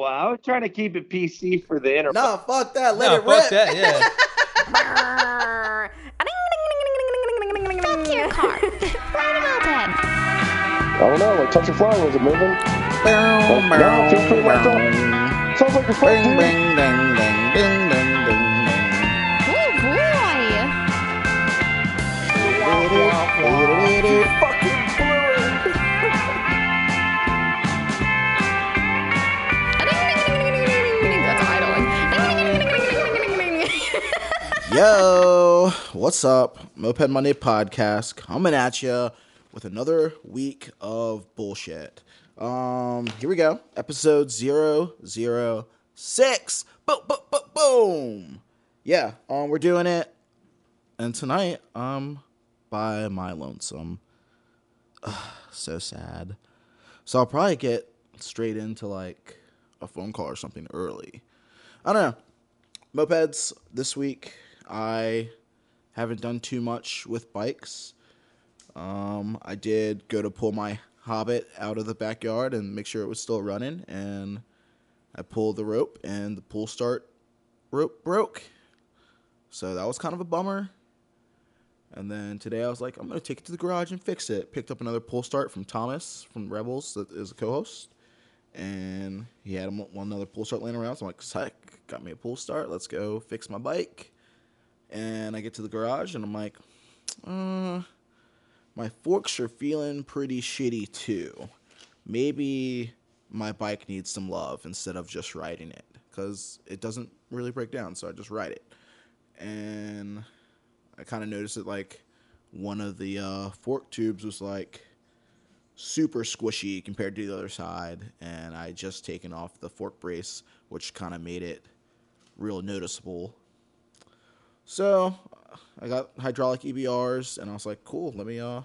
Well, I was trying to keep it PC for the internet. No, fuck that. Let no, it fuck rip. that. Yeah. Fuck your car. Right about that. I don't know, like touch a flower, was it moving? Boom, No, it feels pretty locked up. Sounds like dude. bing, ding, Oh boy. Yo, what's up? Moped Monday podcast coming at you with another week of bullshit. Um, here we go. Episode 006. Boom, boom, boom, boom. Yeah, um, we're doing it. And tonight, um, by my lonesome. Ugh, so sad. So I'll probably get straight into like a phone call or something early. I don't know mopeds this week i haven't done too much with bikes um, i did go to pull my hobbit out of the backyard and make sure it was still running and i pulled the rope and the pull start rope broke so that was kind of a bummer and then today i was like i'm going to take it to the garage and fix it picked up another pull start from thomas from rebels that is a co-host and he had one another pull start laying around. So I'm like, "Sick, got me a pull start. Let's go fix my bike." And I get to the garage, and I'm like, uh, "My forks are feeling pretty shitty too. Maybe my bike needs some love instead of just riding it because it doesn't really break down. So I just ride it, and I kind of noticed that like one of the uh, fork tubes was like." super squishy compared to the other side, and I just taken off the fork brace, which kind of made it real noticeable. So I got hydraulic EBRs, and I was like, "Cool, let me uh,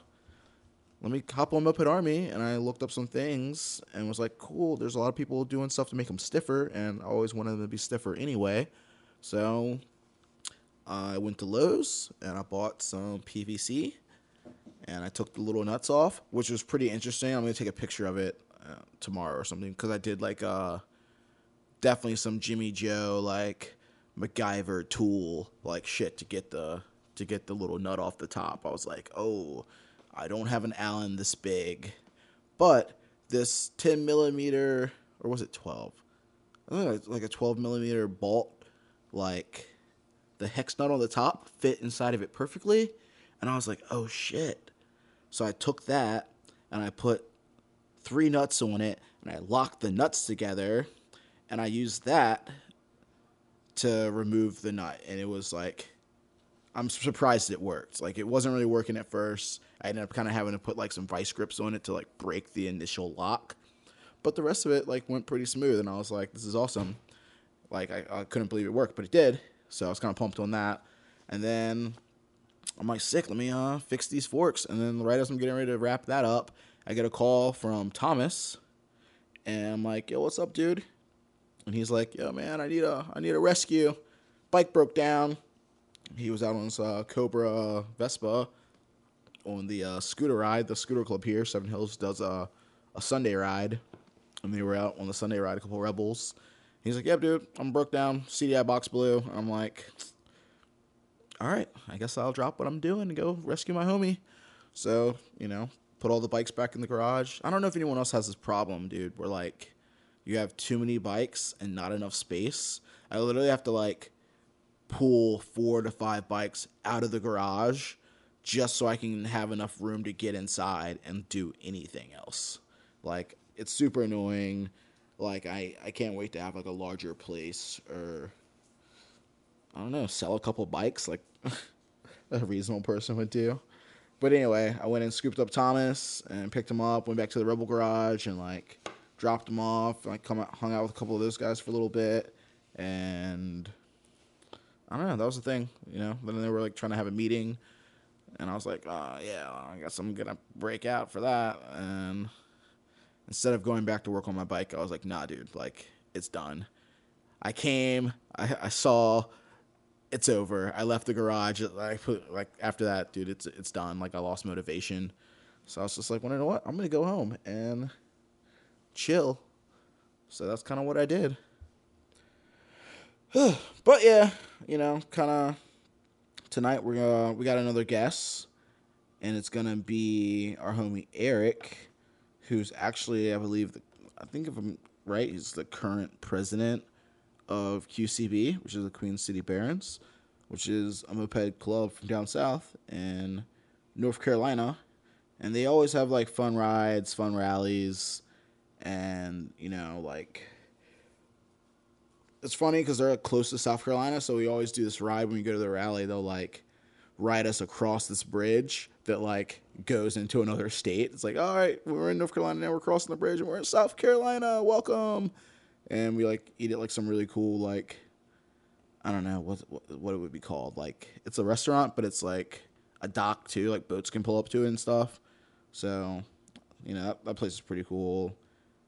let me hop on Moped Army." And I looked up some things, and was like, "Cool, there's a lot of people doing stuff to make them stiffer, and I always wanted them to be stiffer anyway." So I went to Lowe's and I bought some PVC and I took the little nuts off, which was pretty interesting. I'm gonna take a picture of it uh, tomorrow or something because I did like uh definitely some Jimmy Joe like MacGyver tool like shit to get the to get the little nut off the top. I was like, oh, I don't have an Allen this big, but this 10 millimeter or was it 12? I think it's like a 12 millimeter bolt, like the hex nut on the top fit inside of it perfectly. And I was like, oh shit. So I took that and I put three nuts on it and I locked the nuts together and I used that to remove the nut. And it was like, I'm surprised it worked. Like it wasn't really working at first. I ended up kind of having to put like some vice grips on it to like break the initial lock. But the rest of it like went pretty smooth and I was like, this is awesome. Like I, I couldn't believe it worked, but it did. So I was kind of pumped on that. And then I'm like, sick, let me uh, fix these forks. And then right as I'm getting ready to wrap that up, I get a call from Thomas. And I'm like, yo, what's up, dude? And he's like, yo, man, I need a, I need a rescue. Bike broke down. He was out on his uh, Cobra Vespa on the uh, scooter ride. The scooter club here, Seven Hills, does a, a Sunday ride. And they were out on the Sunday ride, a couple rebels. He's like, yep, dude, I'm broke down. CDI box blew. I'm like, all right, I guess I'll drop what I'm doing and go rescue my homie. So, you know, put all the bikes back in the garage. I don't know if anyone else has this problem, dude, We're like you have too many bikes and not enough space. I literally have to like pull four to five bikes out of the garage just so I can have enough room to get inside and do anything else. Like it's super annoying. Like I I can't wait to have like a larger place or I don't know, sell a couple bikes like a reasonable person would do. But anyway, I went and scooped up Thomas and picked him up, went back to the Rebel Garage and like dropped him off. And I come out, hung out with a couple of those guys for a little bit, and I don't know. That was the thing, you know. Then they were like trying to have a meeting, and I was like, oh, yeah, I guess I'm gonna break out for that. And instead of going back to work on my bike, I was like, nah, dude, like it's done. I came, I, I saw it's over. I left the garage. I put like after that, dude, it's it's done. Like I lost motivation. So I was just like, well, you know what? I'm gonna go home and chill So that's kind of what I did. but yeah, you know, kind of tonight we're uh, we got another guest, and it's gonna be our homie Eric, who's actually I believe the, I think if I'm right, he's the current president of QCB, which is the Queen City Barons, which is a moped club from down south in North Carolina, and they always have like fun rides, fun rallies, and you know like it's funny because they're close to South Carolina, so we always do this ride when we go to the rally. They'll like ride us across this bridge that like goes into another state. It's like, all right, we're in North Carolina now. We're crossing the bridge, and we're in South Carolina. Welcome, and we like eat at like some really cool like I don't know what what, it would be called. Like it's a restaurant, but it's like a dock too. Like boats can pull up to it and stuff. So you know that, that place is pretty cool.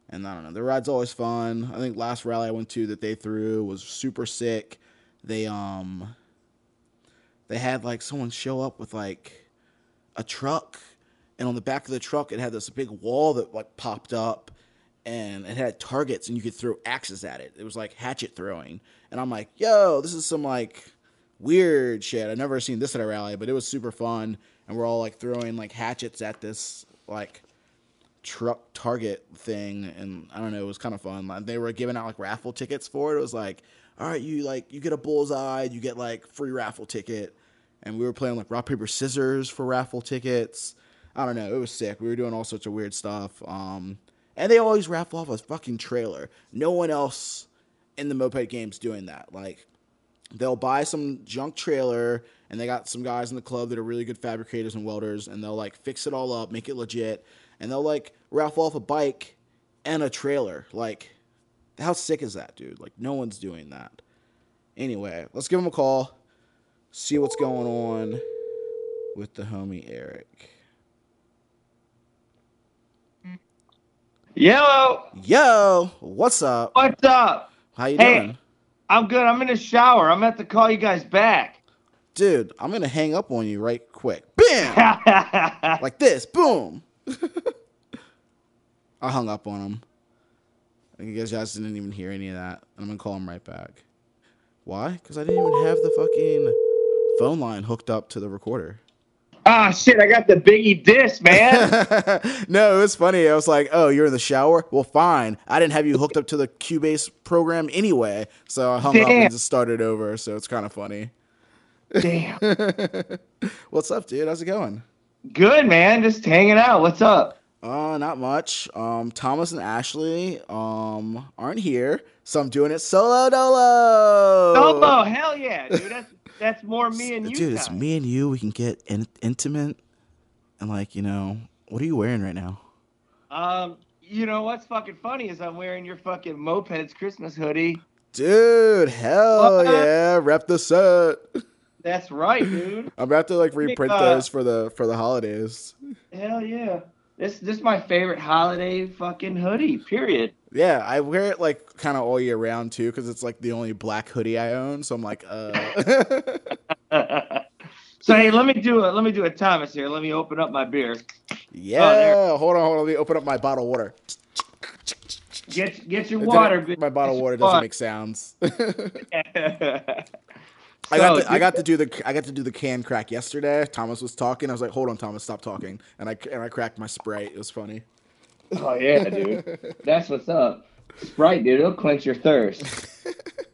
And I don't know, the ride's always fun. I think last rally I went to that they threw was super sick. They um they had like someone show up with like a truck and on the back of the truck it had this big wall that like popped up and it had targets and you could throw axes at it. It was like hatchet throwing. And I'm like, yo, this is some like weird shit. I've never seen this at a rally, but it was super fun. And we're all like throwing like hatchets at this like truck target thing and I don't know, it was kind of fun. Like, they were giving out like raffle tickets for it. It was like, all right, you like you get a bullseye, you get like free raffle ticket. And we were playing like rock paper scissors for raffle tickets. I don't know, it was sick. We were doing all sorts of weird stuff. Um and they always raffle off a fucking trailer. No one else in the moped game's doing that. Like they'll buy some junk trailer and they got some guys in the club that are really good fabricators and welders and they'll like fix it all up, make it legit, and they'll like raffle off a bike and a trailer. Like how sick is that, dude? Like no one's doing that. Anyway, let's give him a call. See what's going on with the homie Eric. Yo, Yo, what's up? what's up? How you Hey. doing? I'm good. I'm in the shower. I'm about to call you guys back. Dude, I'm gonna hang up on you right quick. Bam! like this. Boom. I hung up on him. I guess you guys didn't even hear any of that. And I'm gonna call him right back. Why? Because I didn't even have the fucking phone line hooked up to the recorder. Ah, shit. I got the Biggie diss, man. no, it was funny. I was like, "Oh, you're in the shower? Well, fine. I didn't have you hooked up to the Cubase program anyway, so I hung up and just started over. So it's kind of funny. Damn. What's up, dude? How's it going? Good, man. Just hanging out. What's up? Uh, not much. Um, Thomas and Ashley um aren't here, so I'm doing it solo dolo. Solo. Hell yeah, dude. That's that's more me and you. Dude, it's me and you. We can get in- intimate, and like you know, what are you wearing right now? Um, you know what's fucking funny is I'm wearing your fucking mopeds Christmas hoodie. Dude, hell What? yeah, rep the set. That's right, dude. I'm about to like reprint uh, those for the for the holidays. Hell yeah. This this is my favorite holiday fucking hoodie. Period. Yeah, I wear it like kind of all year round too, because it's like the only black hoodie I own. So I'm like, uh. so hey, let me do a let me do a Thomas here. Let me open up my beer. yeah, there- hold on, hold on. Let me open up my bottle of water. Get get your water. My bottle of water doesn't make sounds. So, I got to, I got to do the I got to do the can crack yesterday. Thomas was talking. I was like, "Hold on, Thomas, stop talking." And I and I cracked my Sprite. It was funny. Oh yeah, dude. That's what's up. Sprite, dude. It'll quench your thirst.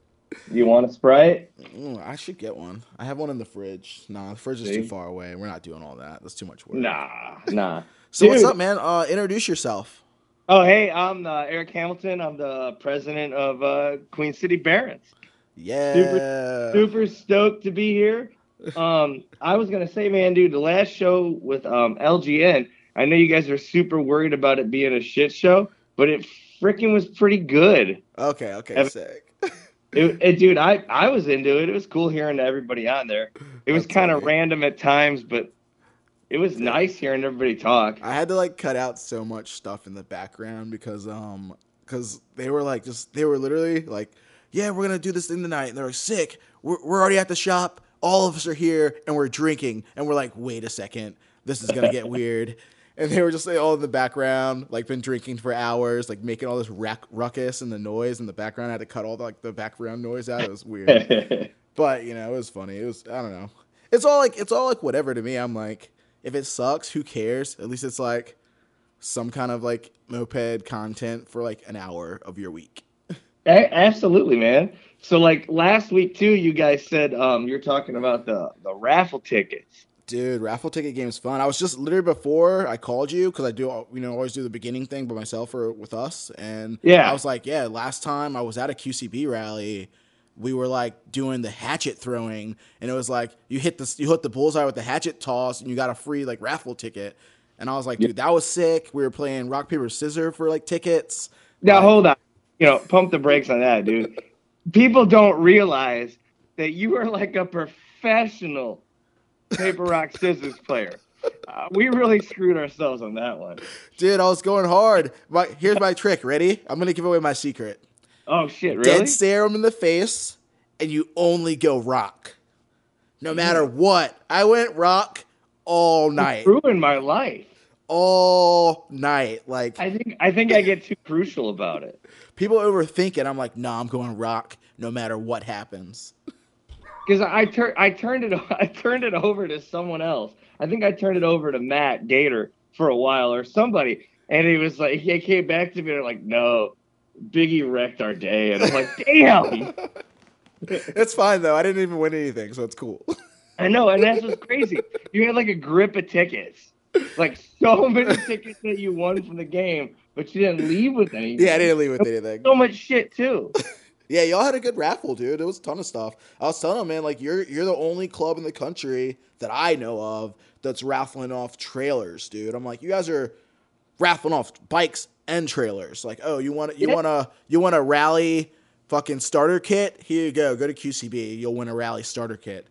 You want a Sprite? Ooh, I should get one. I have one in the fridge. Nah, the fridge is See? too far away. We're not doing all that. That's too much work. Nah, nah. So what's up, man? Uh, introduce yourself. Oh hey, I'm uh, Eric Hamilton. I'm the president of uh, Queen City Barons. Yeah. super super stoked to be here. Um, I was gonna say, man, dude, the last show with um LGN, I know you guys are super worried about it being a shit show, but it freaking was pretty good. Okay. Okay. Ev- sick. It, it, dude, I I was into it. It was cool hearing everybody on there. It was kind of random at times, but it was nice hearing everybody talk. I had to like cut out so much stuff in the background because um because they were like just they were literally like yeah we're gonna do this thing tonight and they're like sick we're we're already at the shop all of us are here and we're drinking and we're like wait a second this is gonna get weird and they were just like, all in the background, like been drinking for hours, like making all this rack- ruckus and the noise in the background. I had to cut all the, like the background noise out. It was weird, but you know, it was funny. It was I don't know. It's all like it's all like whatever to me. I'm like, if it sucks, who cares? At least it's like some kind of like moped content for like an hour of your week. A- absolutely, man. So like last week too, you guys said um you're talking about the the raffle tickets. Dude, raffle ticket game is fun. I was just literally before I called you because I do, you know, always do the beginning thing by myself or with us. And Yeah. I was like, yeah, last time I was at a QCB rally, we were like doing the hatchet throwing, and it was like you hit the you hit the bullseye with the hatchet toss, and you got a free like raffle ticket. And I was like, dude, that was sick. We were playing rock paper scissors for like tickets. Now Like, hold on, you know, pump the brakes on that, dude. People don't realize that you are like a professional paper rock scissors player. Uh, we really screwed ourselves on that one. dude, I was going hard. My, here's my trick. Ready? I'm gonna give away my secret. Oh shit, really? dead stare him in the face, and you only go rock. No matter what. I went rock all night. Ruined my life. All night. Like I think I think I get too crucial about it. People overthink it. I'm like, nah, I'm going rock no matter what happens. because I turned I turned it I turned it over to someone else. I think I turned it over to Matt Gator for a while or somebody, and he was like, he came back to me and like, no, Biggie wrecked our day, and I'm like, damn. It's fine though. I didn't even win anything, so it's cool. I know, and that's what's crazy. You had like a grip of tickets, like so many tickets that you won from the game, but you didn't leave with anything. yeah, I didn't leave with anything. So much shit too. Yeah, y'all had a good raffle, dude. It was a ton of stuff. I was telling him, man, like you're you're the only club in the country that I know of that's raffling off trailers, dude. I'm like, you guys are raffling off bikes and trailers. Like, oh, you want you Yeah. want a you want a rally fucking starter kit? Here you go. Go to QCB. You'll win a rally starter kit.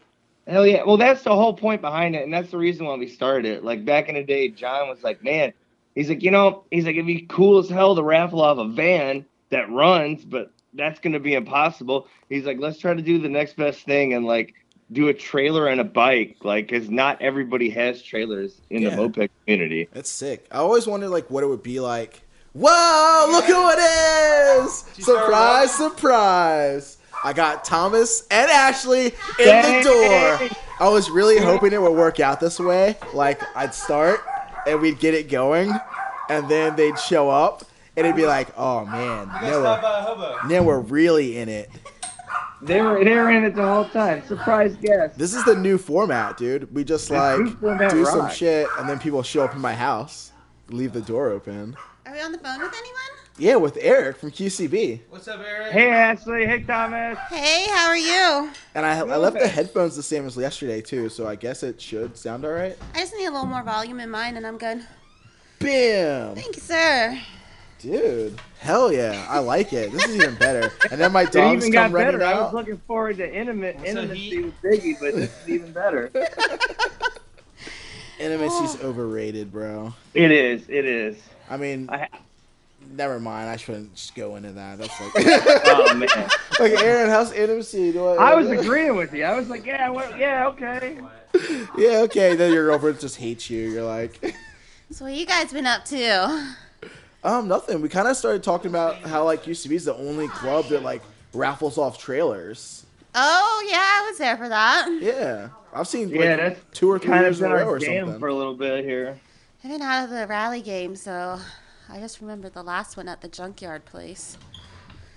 Hell yeah. Well, that's the whole point behind it, and that's the reason why we started it. Like back in the day, John was like, "Man, he's like, you know, he's like, it'd be cool as hell to raffle off a van that runs, but that's gonna be impossible." He's like, "Let's try to do the next best thing and like do a trailer and a bike, like, cause not everybody has trailers in Yeah. the moped community." That's sick. I always wondered like what it would be like. Whoa! Look who it is! Surprise! Surprise! I got Thomas and Ashley in the door. I was really hoping it would work out this way. Like I'd start and we'd get it going, and then they'd show up, and it'd be like, "Oh man, now we're, now we're really in it." They were they were in it the whole time. Surprise guest. This is the new format, dude. We just This like new format do some rocks. shit, and then people show up in my house, leave the door open. Are we on the phone with anyone? Yeah, with Eric from QCB. What's up, Eric? Hey Ashley, hey Thomas. Hey, how are you? And I, I left the headphones the same as yesterday too, so I guess it should sound all right. I just need a little more volume in mine and I'm good. Bam, Thank you, sir. dude, hell yeah, I like it. This is even better. And then my It dogs even come got running better. I was looking forward to intimate What's intimacy with Biggie, but this is even better. Intimacy's oh. overrated, bro. It is. It is. I mean, I, never mind. I shouldn't just go into that. That's like, oh man, like Aaron, how's intimacy? Do I was agreeing with you. I was like, yeah, well, yeah, okay. Yeah, okay. Then your girlfriend just hates you. You're like, So what you guys been up to? um, nothing. We kind of started talking about how like QCB is the only club that like raffles off trailers. Oh yeah, I was there for that. Yeah, I've seen like, Yeah, that's two or three kind years of in a row our or jam something. for a little bit here. I've been out of the rally game, so I just remember the last one at the junkyard place.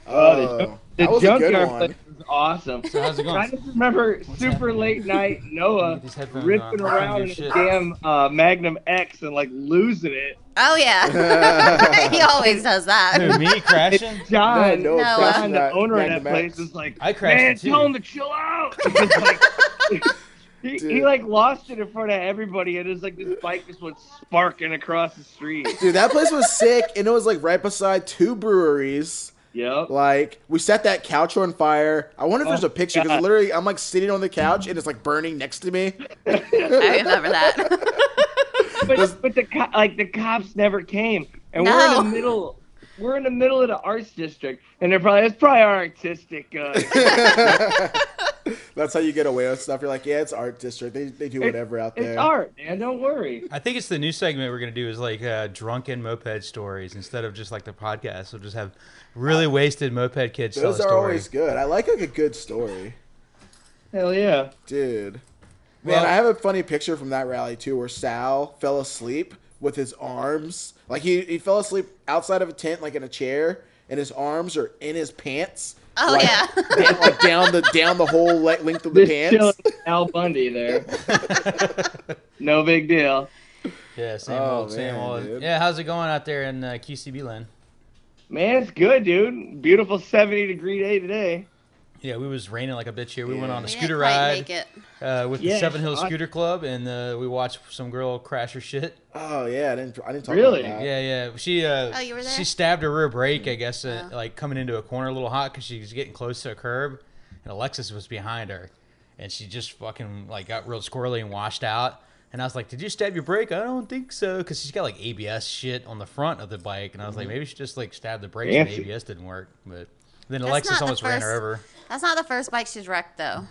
Oh, the, that the was a good junkyard place was awesome. So how's it going? I just remember super late night Noah Get these headphones ripping on. around in Your his damn uh, Magnum X and like losing it. Oh yeah, he always does that. that. me crashing? John, No, no, No, crashing John, the that owner of that Magnum place, X. is like, I crashed man, it too." tell him to chill out. It's like- he, he like lost it in front of everybody, and it's like this bike just went sparking across the street. Dude, that place was sick, and it was like right beside two breweries. Yep. Like we set that couch on fire. I wonder if there's Oh, a picture because literally I'm like sitting on the couch and it's like burning next to me. I remember that. But, but the co- like the cops never came, and we're in the middle. We're in the middle of the arts district, and they're probably it's probably our artistic. Uh, That's how you get away with stuff. You're like, yeah, it's art district. They they do It- whatever out there. It's art, man. Don't worry. I think it's the new segment we're gonna do is like uh, drunken moped stories instead of just like the podcast. We'll just have really wasted moped kids tell a Those are always good. I like like a good story, Hell yeah. dude. Man, Well- I have a funny picture from that rally too, where Sal fell asleep with his arms, like he he fell asleep outside of a tent, like in a chair, and his arms are in his pants. Oh, like, yeah. down, like down the down the whole le- length of the Just pants. Al Bundy there. no big deal. Yeah, same Oh, old, same man, old. dude. Yeah, how's it going out there in uh, QCB land? Man, it's good, dude. Beautiful 70 degree day today. Yeah, we was raining like a bitch here. We went on a scooter didn't ride Make it. uh, with Yeah, the Seven Hills I- Scooter Club, and uh, we watched some girl crash her shit. Oh yeah, I didn't I didn't talk Really? about that. Yeah, yeah. She uh, Oh, you were there? she stabbed her rear brake, I guess, uh, Oh. like coming into a corner a little hot because she was getting close to a curb, and Alexis was behind her, and she just fucking like got real squirrely and washed out. And I was like, "Did you stab your brake?" I don't think so, because she's got like ABS shit on the front of the bike, and I was like, maybe she just like stabbed the brakes and Fancy. ABS didn't work. But then That's Alexis not the almost ran her over. That's not the first bike she's wrecked, though.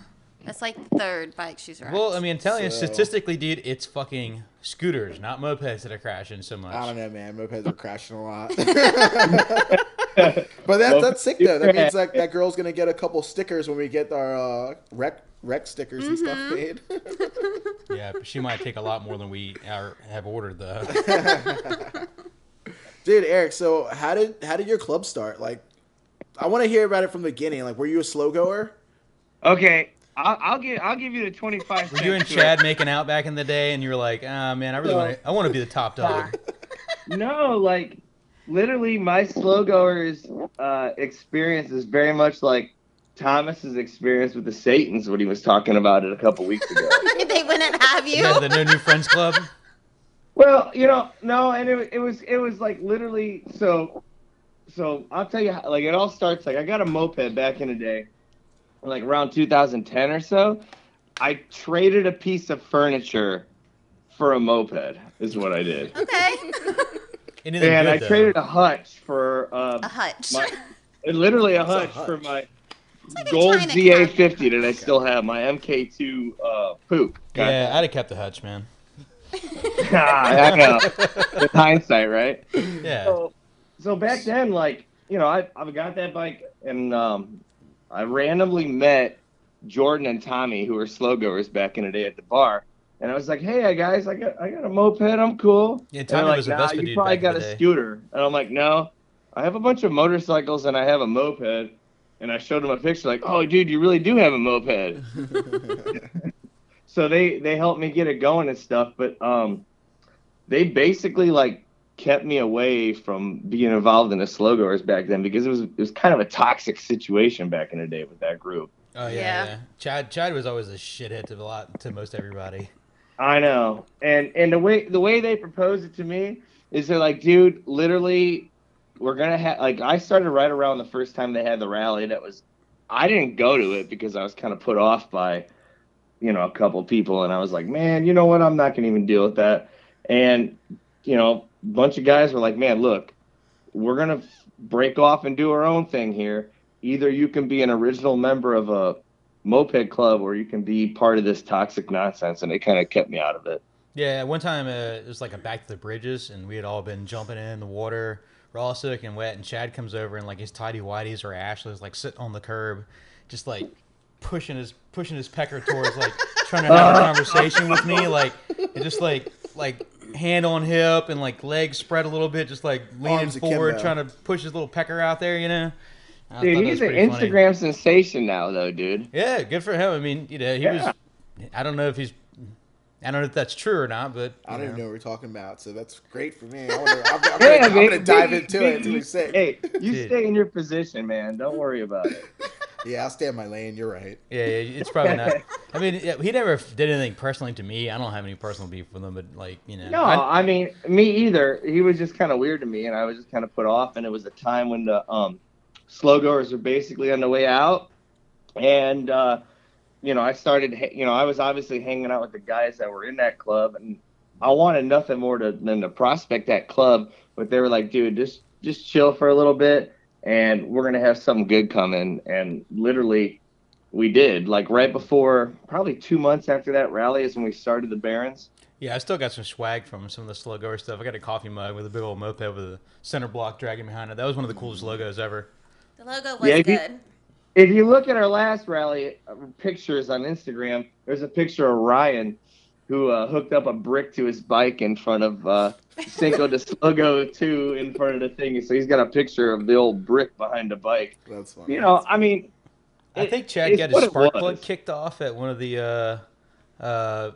That's like the third bike she's wrecked. Well, I mean, I'm telling you, So- statistically, dude, it's fucking scooters, not mopeds that are crashing so much. I don't know, man. Mopeds are crashing a lot. but that's that's sick though. That means like that girl's gonna get a couple stickers when we get our uh, rec rec stickers and stuff made. Yeah, but she might take a lot more than we are, have ordered, though. Dude, Eric. So how did how did your club start? Like, I want to hear about it from the beginning. Like, were you a slow goer? Okay, I'll, I'll give I'll give you the 25 Were you and cents it. Chad making out back in the day, and you were like, "Ah, man, I really want to. I want to be the top dog." No, like literally, my slow goers uh, experience is very much like Thomas's experience with the Satans when he was talking about it a couple weeks ago. they wouldn't have you. Yeah, the No New Friends Club. well, you know, no, and it, it was it was like literally so. So I'll tell you, how, like it all starts like I got a moped back in the day, like around 2010 or so. I traded a piece of furniture for a moped. Is what I did. okay. And good, I though. traded a hutch for uh, A hutch. my, literally a What's a hutch, for my like gold ZA50 that I still have, my MK2 uh, poop. Yeah, I'd have kept the hutch, man. ah, I know. With hindsight, right? Yeah, So, so back then, like you know, I I got that bike and um, I randomly met Jordan and Tommy, who were slow goers back in the day at the bar. And I was like, "Hey guys, I got I got a moped. I'm cool." Yeah, Tommy like, was a nah, Vespa you dude probably back got a day." scooter. And I'm like, "No, I have a bunch of motorcycles and I have a moped." And I showed them a picture, like, "Oh, dude, you really do have a moped." so they they helped me get it going and stuff but um they basically like kept me away from being involved in the slow goers back then because it was it was kind of a toxic situation back in the day with that group oh yeah, Yeah. yeah. Chad, Chad was always a shithead to a lot to most everybody. i know and and the way the way they proposed it to me is they're like dude literally we're gonna have like i started right around the first time they had the rally that was i didn't go to it because i was kind of put off by you know a couple people and i was like man you know what i'm not gonna even deal with that and you know a bunch of guys were like man look we're gonna break off and do our own thing here. Either you can be an original member of a moped club or you can be part of this toxic nonsense. And it kind of kept me out of it. Yeah, one time uh, it was like a back to the bridges, and we had all been jumping in the water. We're all soaking wet, and Chad comes over and like his tidy whities or Ashley's like sitting on the curb, just like pushing his pushing his pecker towards like trying to have a conversation with me, like it just like like hand on hip and like legs spread a little bit, just like leaning Arms forward, akimbo. trying to push his little pecker out there, you know. I dude he's an pretty funny. instagram sensation now though dude Yeah, good for him. I mean, you know, he Yeah. was. I don't know if he's. I don't know if that's true or not, but I don't you even know. know what we're talking about, so that's great for me. I wanna, I'm, I'm, Yeah, gonna, I'm man, gonna dive Biggie- into it. It's Biggie, gonna. Hey, you Dude. stay in your position, man. Don't worry about it. Yeah, I'll stay in my lane. You're right. Yeah, yeah, it's probably not. I mean, yeah, he never did anything personally to me. I don't have any personal beef with him, but like you know, No, I- I mean me either. He was just kind of weird to me, and I was just kind of put off. And it was a time when the um, slow goers were basically on the way out, and uh, you know I started. You know, I was obviously hanging out with the guys that were in that club, and I wanted nothing more to, than to prospect that club. But they were like, "Dude, just just chill for a little bit, and we're gonna have something good coming." And literally, we did. Like right before, probably two months after that rally is when we started the Barons. Yeah, I still got some swag from some of the slow goer stuff. I got a coffee mug with a big old moped with a center block dragging behind it. That was one of the coolest logos ever. The logo was Yeah, if you- good. If you look at our last rally uh, pictures on Instagram, there's a picture of Ryan who uh, hooked up a brick to his bike in front of uh, Cinco de Slogo 2 in front of the thing. So he's got a picture of the old brick behind the bike. That's funny. You know, I mean, I It- think Chad got his it spark plug kicked off at one of the. Uh, uh,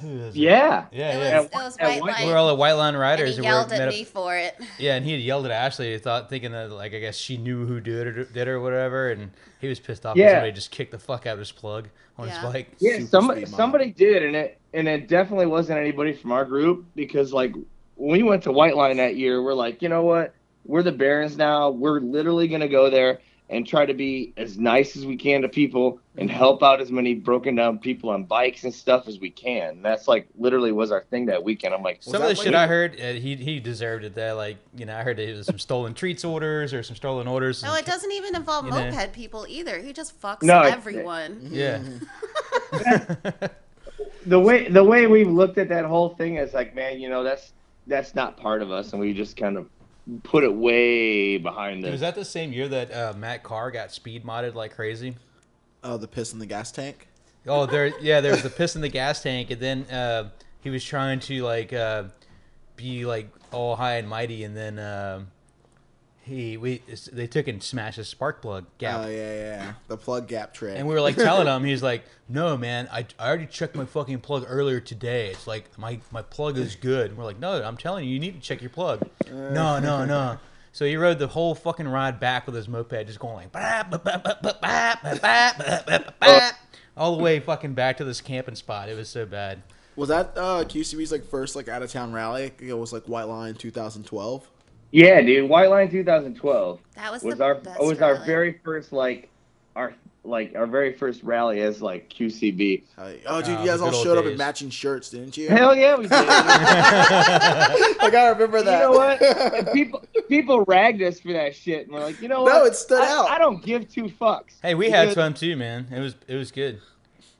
who is it? yeah. Yeah, It yeah. was, it was white White- light. We're all the White Line and Riders. he we're yelled met at up- me for it. Yeah, and he had yelled at Ashley, thought thinking that like I guess she knew who did it, did it or whatever, and he was pissed off. Yeah. somebody just kicked the fuck out of his plug on Yeah. his bike. Yeah, Super somebody somebody did, and it and it definitely wasn't anybody from our group because like when we went to White Line that year, we're like, you know what? We're the Barons now. We're literally gonna go there and try to be as nice as we can to people and help out as many broken down people on bikes and stuff as we can. That's like literally was our thing that weekend. I'm like, Some of the shit you- I heard, uh, he he deserved it. That like you know I heard there was some stolen treats orders or some stolen orders. No, it doesn't even involve You know. moped people either. He just fucks No, it- everyone. Yeah. the way the way we've looked at that whole thing is like, man, you know, that's that's not part of us, and we just kind of put it way behind us. was that the same year that uh, Matt Carr got speed modded like crazy? Oh, the piss in the gas tank. Oh, there, yeah, there was the piss in the gas tank, and then uh, he was trying to like uh, be like all high and mighty, and then uh, he we they took and smashed his spark plug gap. Oh yeah, yeah. The plug gap trick. And we were like telling him, he's like, "No, man, I, I already checked my fucking plug earlier today. It's like my my plug is good." And we're like, "No, I'm telling you, you need to check your plug." no, no, no. So he rode the whole fucking ride back with his moped, just going like, all the way fucking back to this camping spot. It was so bad. was that uh, QCB's like first like out of town rally? It was like White Line 2012. Yeah, dude, White Line 2012 That was, was the our best was our very first like our like our very first rally as like QCB. Uh, oh, dude, you guys the all good old showed up in matching shirts, didn't you? Hell yeah, we did. I gotta remember that. you know what? And people people ragged us for that shit, and we're like, you know what? No, it stood I, out. I don't give two fucks. Hey, we had fun too, man. It was it was good.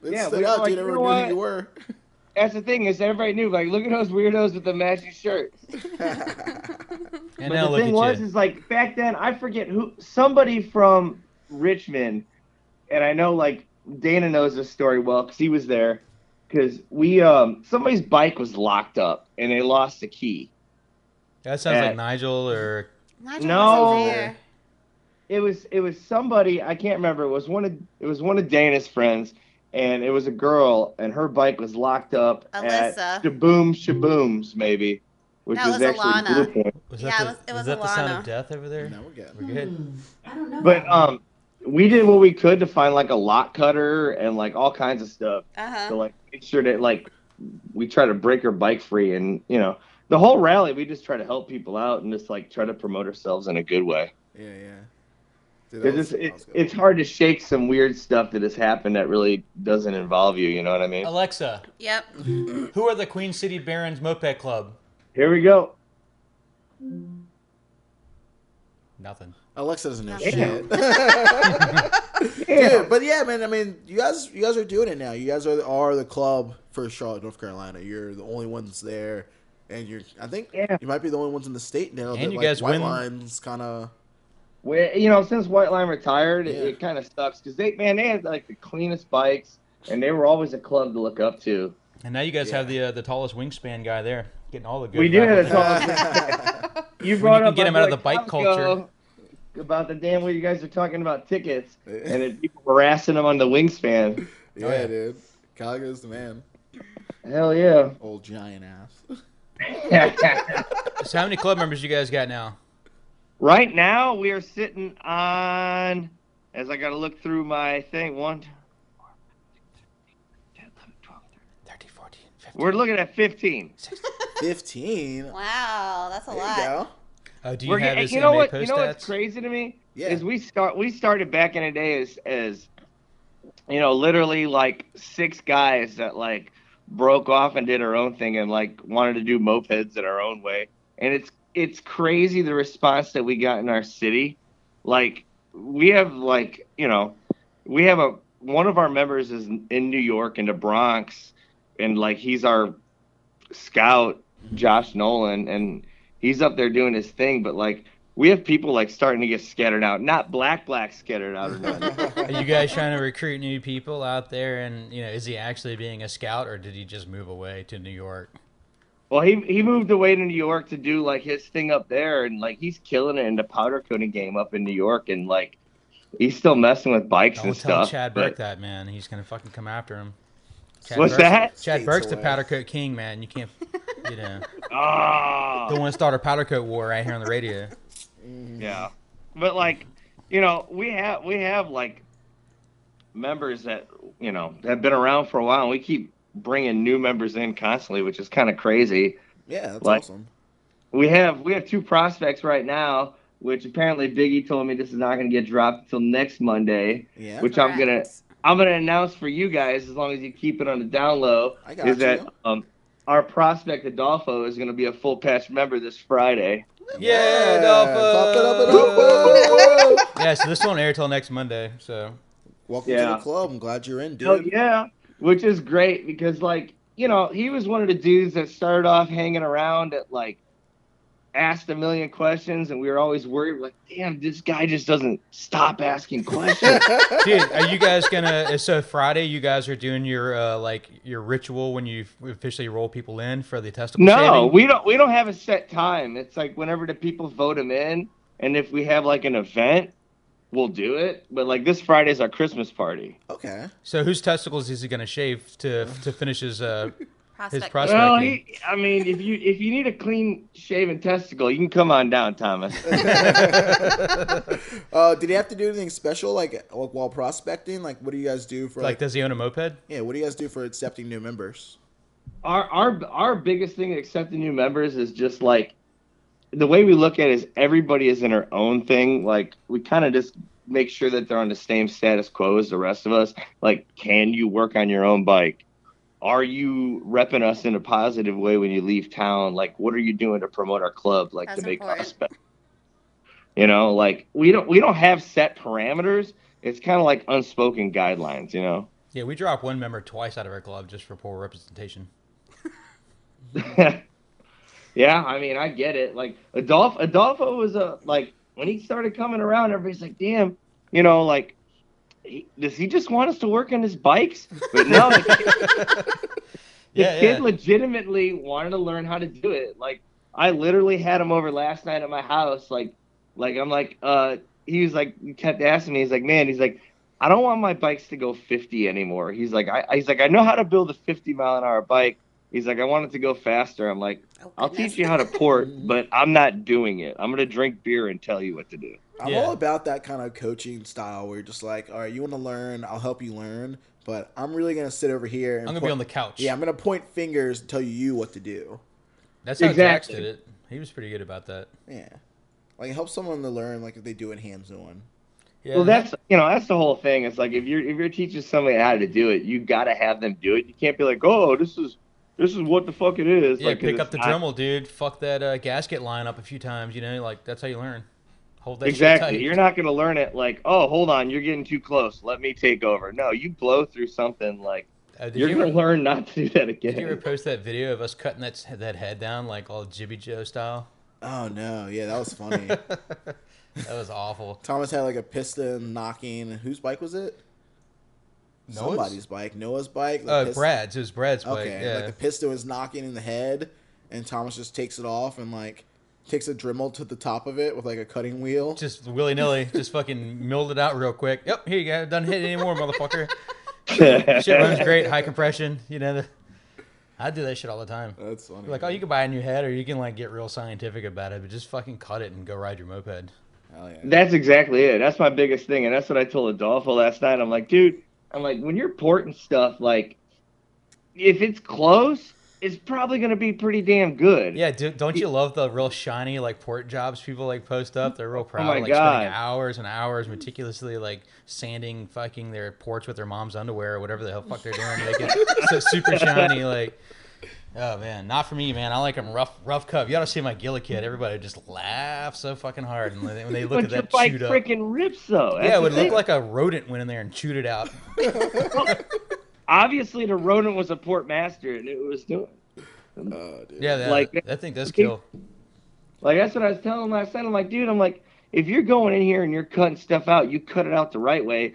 It Yeah, stood we were out, like, dude. you Everyone knew who you were. That's the thing is everybody knew like look at those weirdos with the matching shirts. And but now the look thing at was you. is like back then I forget who somebody from Richmond, and I know like Dana knows this story well because he was there. Because we um somebody's bike was locked up and they lost the key. That sounds Yeah. like Nigel or Nigel No. It was it was somebody I can't remember. It was one of it was one of Dana's friends, and it was a girl, and her bike was locked up Alyssa. at Shaboom Shabooms maybe, which That was, was actually Alana. Blue Point. was Yeah, that it the, was- it was was that the sound of death over there? No, we're good. We're good. I don't know. But um, we did what we could to find like a lock cutter and like all kinds of stuff Uh to like make sure that like we try to break her bike free, and you know the whole rally we just try to help people out and just like try to promote ourselves in a good way. Yeah, yeah. Dude, that was- it's it, it's hard to shake some weird stuff that has happened that really doesn't involve you. You know what I mean? Alexa, Yep. who are the Queen City Barons Moped Club? Here we go. Nothing. Alexa doesn't know Damn. shit. Yeah. Dude, but yeah, man. I mean, you guys, you guys are doing it now. You guys are are the club for Charlotte, North Carolina. You're the only ones there, and you're. I think Yeah. you might be the only ones in the state now. And that, you like, guys White win- Lines kind of. Well, you know, since White Line retired, it, Yeah. it kind of sucks because they man they had like the cleanest bikes, and they were always a club to look up to. And now you guys Yeah. have the uh, the tallest wingspan guy there, getting all the good. We do have raffle a tickets. tall- You brought can up get him out of the bike Costco culture. about the damn way you guys are talking about tickets and it, people harassing them on the wingspan. yeah, Oh, yeah. dude. Calgary's the man. Hell yeah. Old giant ass. So how many club members you guys got now? Right now we are sitting on, as I got to look through my thing, one, 13, 14, 15. we're looking at 15. Fifteen. Wow, that's a There you lot. go. Oh, do you We're have getting, his you know what? You know what's crazy to me Yeah. is we start we started back in the day as as you know literally like six guys that like broke off and did our own thing and like wanted to do mopeds in our own way and it's it's crazy the response that we got in our city like we have like you know we have a one of our members is in New York in the Bronx, and like he's our scout, Josh Nolan, and he's up there doing his thing. But like we have people like starting to get scattered out, not black black scattered out. Are you guys trying to recruit new people out there? And you know, is he actually being a scout, or did he just move away to New York? Well, he he moved away to New York to do like his thing up there, and like he's killing it in the powder coating game up in New York, and like he's still messing with bikes Don't and tell stuff. Chad but- Burke that, man. He's gonna fucking come after him. Chad What's Burke's- that? Chad States Burke's the powder coat king, man. You can't, you know, Ah. don't want to start a powder coat war right here on the radio. Yeah, but like, you know, we have we have like members that you know have been around for a while, and we keep bringing new members in constantly, which is kind of crazy. Yeah, that's Like- awesome. We have we have two prospects right now, which apparently Biggie told me this is not going to get dropped until next Monday, Yeah, which I'm gonna I'm gonna announce for you guys as long as you keep it on the down low. I got is you. that um our prospect Adolfo is going to be a full patch member this Friday. Yeah, Clap it up, Adolfo. Yeah, so this won't air till next Monday. So Welcome to the club. I'm glad you're in, dude. Oh yeah, which is great because like you know he was one of the dudes that started off hanging around at like asked a million questions and we were always worried like damn this guy just doesn't stop asking questions. Dude, are you guys gonna? So Friday, you guys are doing your uh, like your ritual when you officially roll people in for the testicle no, shaving? we don't we don't have a set time. It's like whenever the people vote them in and if we have like an event we'll do it. But like this Friday's our Christmas party. Okay. So whose testicles is he gonna shave to to finish his uh his Prospect. prospect? Well, he, I mean, if you if you need a clean shaven testicle, you can come on down, Thomas. uh, did he have to do anything special, like while prospecting? Like, what do you guys do for like, like? does he own a moped? yeah, what do you guys do for accepting new members? our our our biggest thing accepting new members is just like the way we look at it is everybody is in their own thing. Like we kind of just make sure that they're on the same status quo as the rest of us. Like, can you work on your own bike? Are you repping us in a positive way when you leave town? Like, what are you doing to promote our club? Like That's to make important. us better. You know, like we don't we don't have set parameters. It's kind of like unspoken guidelines. You know. Yeah, we drop one member twice out of our club just for poor representation. yeah, I mean, I get it. Like Adolfo, Adolfo was a like when he started coming around, everybody's like, "Damn, you know, like, he, does he just want us to work on his bikes?" But no, the, kid- the Yeah, kid yeah. legitimately wanted to learn how to do it. Like, I literally had him over last night at my house. Like, like I'm like, uh, he was like, he kept asking me. He's like, man, he's like. I don't want my bikes to go 50 anymore. He's like, I, he's like, I know how to build a 50 mile an hour bike. He's like, I want it to go faster. I'm like, Oh, I'll teach you how to port, but I'm not doing it. I'm gonna drink beer and tell you what to do. I'm Yeah. all about that kind of coaching style where you're just like, all right, you want to learn, I'll help you learn, but I'm really gonna sit over here and I'm gonna point- be on the couch. yeah, I'm gonna point fingers and tell you what to do. That's how Exactly. Jax did it. He was pretty good about that. Yeah, like help someone to learn like if they do it hands on. Yeah. Well, that's you know that's the whole thing. It's like if you're if you're teaching somebody how to do it, you gotta have them do it. You can't be like, oh, this is this is what the fuck it is. yeah. like, pick up the not- Dremel, dude. Fuck that uh, gasket line up a few times. You know, like that's how you learn. Hold that shit Exactly. tight. You're not gonna learn it like, oh, hold on, you're getting too close. Let me take over. No, you blow through something like Uh, did you're you gonna learn not to do that again. Did you ever post that video of us cutting that that head down like all Jibby Joe style? Oh no, yeah, that was funny. That was awful. Thomas had like a piston knocking. Whose bike was it? Noah's? Somebody's bike. Noah's bike. the Uh, pist- Brad's. It was Brad's bike. Okay, yeah. like the piston is knocking in the head, and Thomas just takes it off and like takes a Dremel to the top of it with like a cutting wheel. just willy nilly, just fucking milled it out real quick. Yep, here you go. Doesn't hit anymore, motherfucker. Shit runs great, high compression. You know, the, I do that shit all the time. That's funny. Like, oh, you can buy a new head, or you can like get real scientific about it, but just fucking cut it and go ride your moped. Hell yeah. That's exactly it. That's my biggest thing, and that's what I told Adolfo last night. I'm like, dude, I'm like, when you're porting stuff, like, if it's close, it's probably gonna be pretty damn good. Yeah, do, don't you love the real shiny like port jobs people like post up? They're real oh proud, Oh like God. spending hours and hours meticulously like sanding fucking their ports with their mom's underwear or whatever the hell fuck they're doing to make it so super shiny. Like, Oh man, not for me, man. I like them rough, rough cut. You ought to see my Gilly kid. Everybody just laughs so fucking hard when they, when they look at your that bike chewed up. freaking rips though. Yeah, it would the look like a rodent went in there and chewed it out. obviously the rodent was a port master and it was doing. Oh, dude. Yeah, that, Like- that thing does Okay. kill. Like that's what I was telling him last night. I'm like, dude, I'm like, if you're going in here and you're cutting stuff out, you cut it out the right way,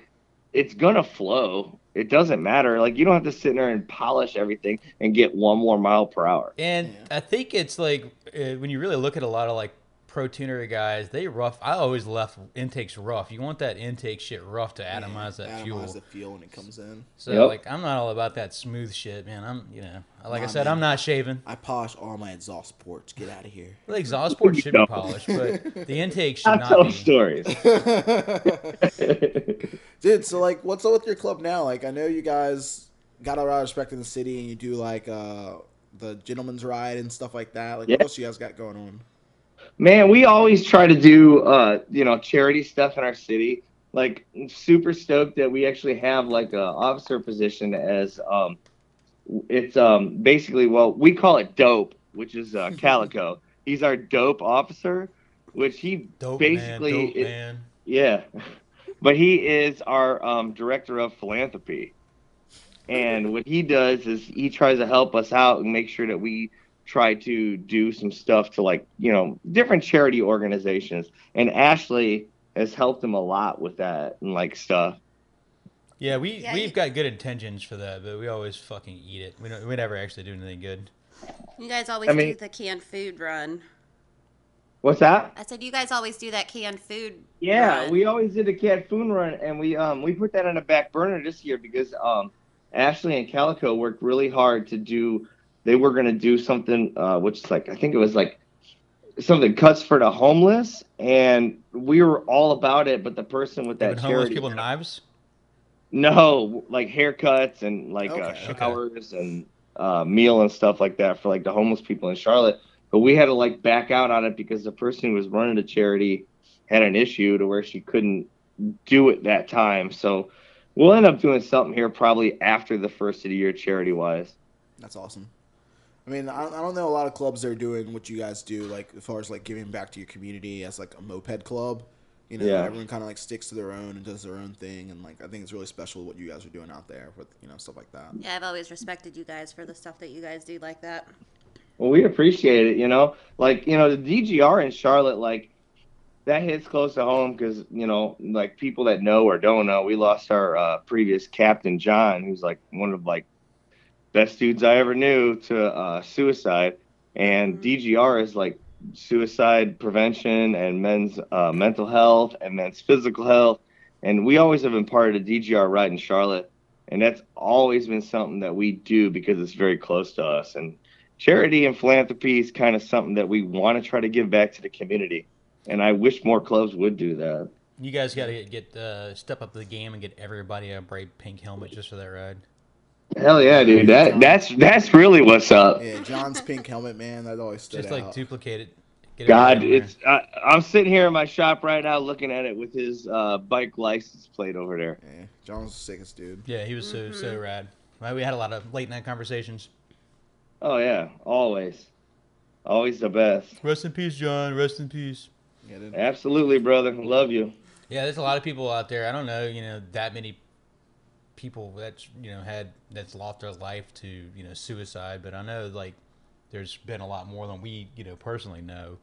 it's gonna flow. It doesn't matter. Like you don't have to sit there and polish everything and get one more mile per hour. And Yeah. I think it's like uh, when you really look at a lot of like pro tuner guys, they rough. I always left intakes rough. You want that intake shit rough to atomize that Atomize fuel. the fuel when it comes in. So Yep. like, I'm not all about that smooth shit, man. I'm, you know, like I said, man. I'm not shaving. I polish all my exhaust ports. Get out of here. The exhaust port should be polished, but the intake should I'm not telling be. stories. Dude, so like, what's up with your club now? Like, I know you guys got a lot of respect in the city, and you do like uh the gentleman's ride and stuff like that. Like, Yeah. what else you guys got going on? Man, we always try to do uh, you know, charity stuff in our city. Like super stoked that we actually have like a officer position as um it's um basically well, we call it dope, which is uh Calico. He's our dope officer, which he Dope basically man, dope it- man. yeah. But he is our um, director of philanthropy. And what he does is he tries to help us out and make sure that we try to do some stuff to like, you know, different charity organizations. And Ashley has helped him a lot with that and like stuff. Yeah, we Yeah, we've you- got good intentions for that, but we always fucking eat it. We don't, we never actually do anything good. You guys always I mean- do the canned food run. What's that? I said you guys always do that canned food. Yeah, run. we always did a cat food run, and we um we put that on the back burner this year because um Ashley and Calico worked really hard to do. They were gonna do something uh, which is like I think it was like something cuts for the homeless, and we were all about it. But the person with that Giving homeless people knives. no, like haircuts and like uh, Okay, okay. showers and uh, meal and stuff like that for like the homeless people in Charlotte. But we had to like back out on it because the person who was running the charity had an issue to where she couldn't do it that time. So we'll end up doing something here probably after the first of the year charity wise. That's awesome. I mean, I, I don't know a lot of clubs that are doing what you guys do, like as far as like giving back to your community as like a moped club. You know, Yeah. everyone kind of like sticks to their own and does their own thing, and like I think it's really special what you guys are doing out there with you know stuff like that. Yeah, I've always respected you guys for the stuff that you guys do like that. Well, we appreciate it, you know. Like, you know, the DGR in Charlotte, like, that hits close to home because, you know, like people that know or don't know, we lost our uh, previous captain, John, who's like one of like best dudes I ever knew to uh, suicide. And DGR is like suicide prevention and men's uh, mental health and men's physical health. And we always have been part of the DGR ride in Charlotte. And that's always been something that we do because it's very close to us. And charity and philanthropy is kind of something that we want to try to give back to the community. And I wish more clubs would do that. You guys got to get, get uh, step up the game and get everybody a bright pink helmet just for that ride. Hell yeah, dude. That that's that's really what's up. Yeah, John's pink helmet, man, that always stood Just like out. duplicate it. Get God, everybody on it's I, I'm sitting here in my shop right now looking at it with his uh, bike license plate over there. yeah, John's the sickest dude. Yeah, he was so so rad. Well, we had a lot of late night conversations. Oh yeah, always, always the best. Rest in peace, John. Rest in peace. Yeah. Absolutely, brother. Love you. Yeah, there's a lot of people out there. I don't know, you know, that many people that's you know had that's lost their life to you know suicide, but I know like there's been a lot more than we you know personally know.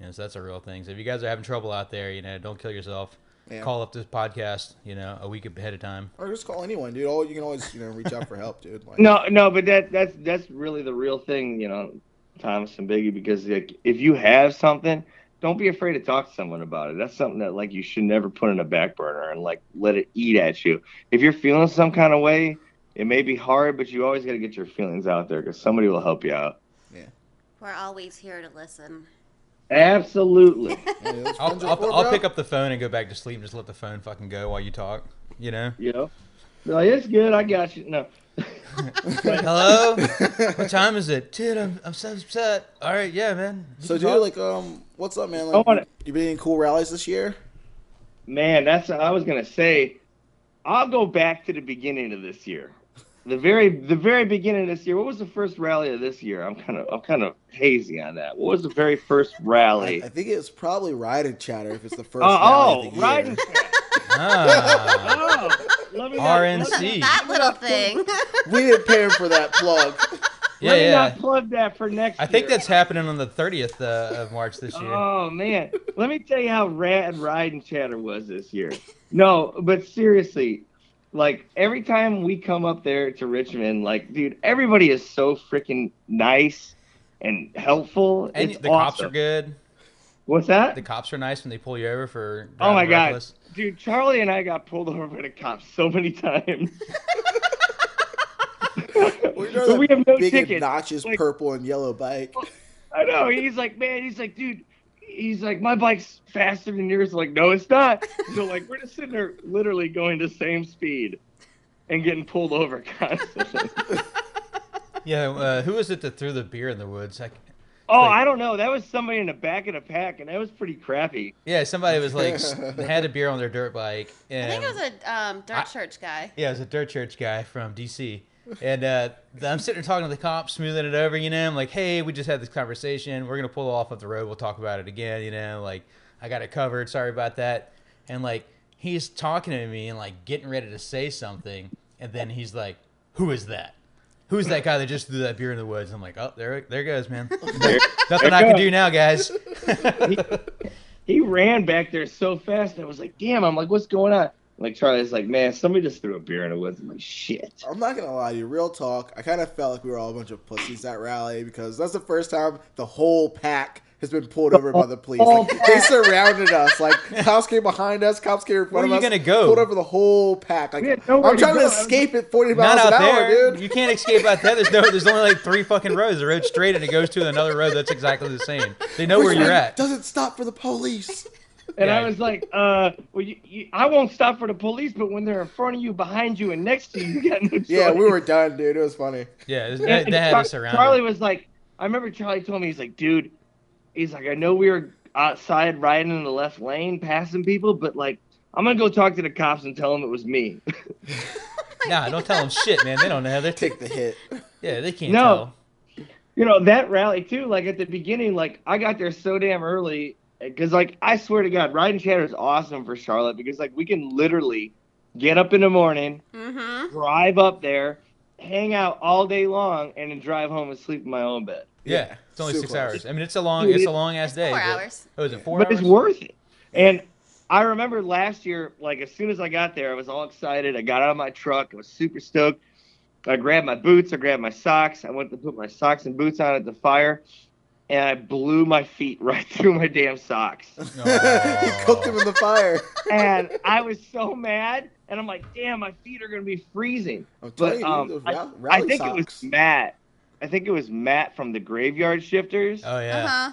You know, so that's a real thing. So if you guys are having trouble out there, you know, don't kill yourself. Yeah. Call up this podcast, you know, a week ahead of time. Or just call anyone, dude. All you can always you know reach out for help, dude. Like, No, no, but that that's that's really the real thing, you know, Thomas and Biggie, because like if you have something, don't be afraid to talk to someone about it. That's something that like you should never put in a back burner and like let it eat at you. If you're feeling some kind of way, it may be hard, but you always got to get your feelings out there because somebody will help you out. Yeah, we're always here to listen. Absolutely. Yeah, I'll, I'll, I'll pick up the phone and go back to sleep and just let the phone fucking go while you talk. You know? you know, Be like it's good. I got you. No. Hello? what time is it? Dude, I'm, I'm so upset. All right, yeah, man. You So, can dude, talk. like, um, what's up, man? Like, wanna- you been in cool rallies this year? Man, that's what I was gonna say. I'll go back to the beginning of this year. the very the very beginning of this year. What was the first rally of this year? I'm kind of I'm kind of hazy on that. What was the very first rally? I think it was probably Ride and Chatter if it's the first. Oh, rally oh, of the right. year. Ah. oh, let me not- RNC. let that little thing. We didn't pay him for that plug. yeah, Let me yeah. not plug that for next. I think year. that's happening on the 30th uh, of March this year. Oh man, let me tell you how rad Ride and Chatter was this year. No, but seriously, like every time we come up there to Richmond, like dude, everybody is so freaking nice and helpful. and it's the cops are good. What's that? The cops are nice when they pull you over for Oh my driving god, dude, Charlie and I got pulled over by the cops so many times. We But we have no big tickets. obnoxious Like- purple and yellow bike. I know. He's like, man, he's like, dude, he's like, my bike's faster than yours. I'm like, no, it's not. So like, we're just sitting there, literally going the same speed, and getting pulled over constantly. Yeah, uh, who was it that threw the beer in the woods? I, oh, Like- I don't know. That was somebody in the back of the pack, and that was pretty crappy. yeah, somebody was like had a beer on their dirt bike, I think it was a um, dirt I- church guy. yeah, it was a dirt church guy from DC. And uh, I'm sitting there talking to the cops, smoothing it over, you know. I'm like, hey, we just had this conversation. We're gonna pull off of the road. We'll talk about it again, you know. Like, I got it covered. Sorry about that. And like, he's talking to me and like getting ready to say something, and then he's like, "Who is that? Who's that guy that just threw that beer in the woods?" I'm like, "Oh, there, there goes, man. Nothing I can do now, guys." He ran back there so fast, and I was like, damn. I'm like, what's going on? Like Charlie's like, man, somebody just threw a beer in the woods. I'm like, shit. I'm not gonna lie to you, real talk. I kind of felt like we were all a bunch of pussies at rally because that's the first time the whole pack has been pulled over by the police. Like, they surrounded us. Like cops came behind us, cops came in front Where of are us. you gonna go? Pulled over the whole pack. Like We had nowhere I'm trying to, go. escape at 40 Not miles out an hour, there. dude. You can't escape out there. There's no. There's only like three fucking roads. The road's straight and it goes to another road that's exactly the same. They know where Which you're at. Doesn't stop for the police. And I was like, uh, well, you, you, I won't stop for the police, but when they're in front of you, behind you, and next to you, you got no choice. Yeah, we were done, dude. It was funny. Yeah, it's- And- they, they had Char- us surrounded. Charlie was like, I remember Charlie told me, he's like, dude, he's like, I know we were outside riding in the left lane, passing people, but like, I'm gonna go talk to the cops and tell them it was me. Nah, don't tell them shit, man. They don't know. They Take the hit. yeah, they can't No. tell. you know that rally too. Like at the beginning, like I got there so damn early because, like, I swear to God, riding and Chatter is awesome for Charlotte because, like, we can literally get up in the morning, Mm-hmm. drive up there, hang out all day long, and then drive home and sleep in my own bed. Yeah, it's only So six close. hours. I mean, it's a long, Dude, it's a long ass day. Four but- hours. Oh, is it four but hours? it's worth it. And I remember last year, like as soon as I got there, I was all excited. I got out of my truck. I was super stoked. I grabbed my boots. I grabbed my socks. I went to put my socks and boots on at the fire, and I blew my feet right through my damn socks. he cooked them in the fire. and I was so mad. And I'm like, damn, my feet are gonna be freezing. I'm But you, um, those I, rally, I rally think it was socks. Matt. I think it was Matt from the Graveyard Shifters. Oh yeah. Uh-huh.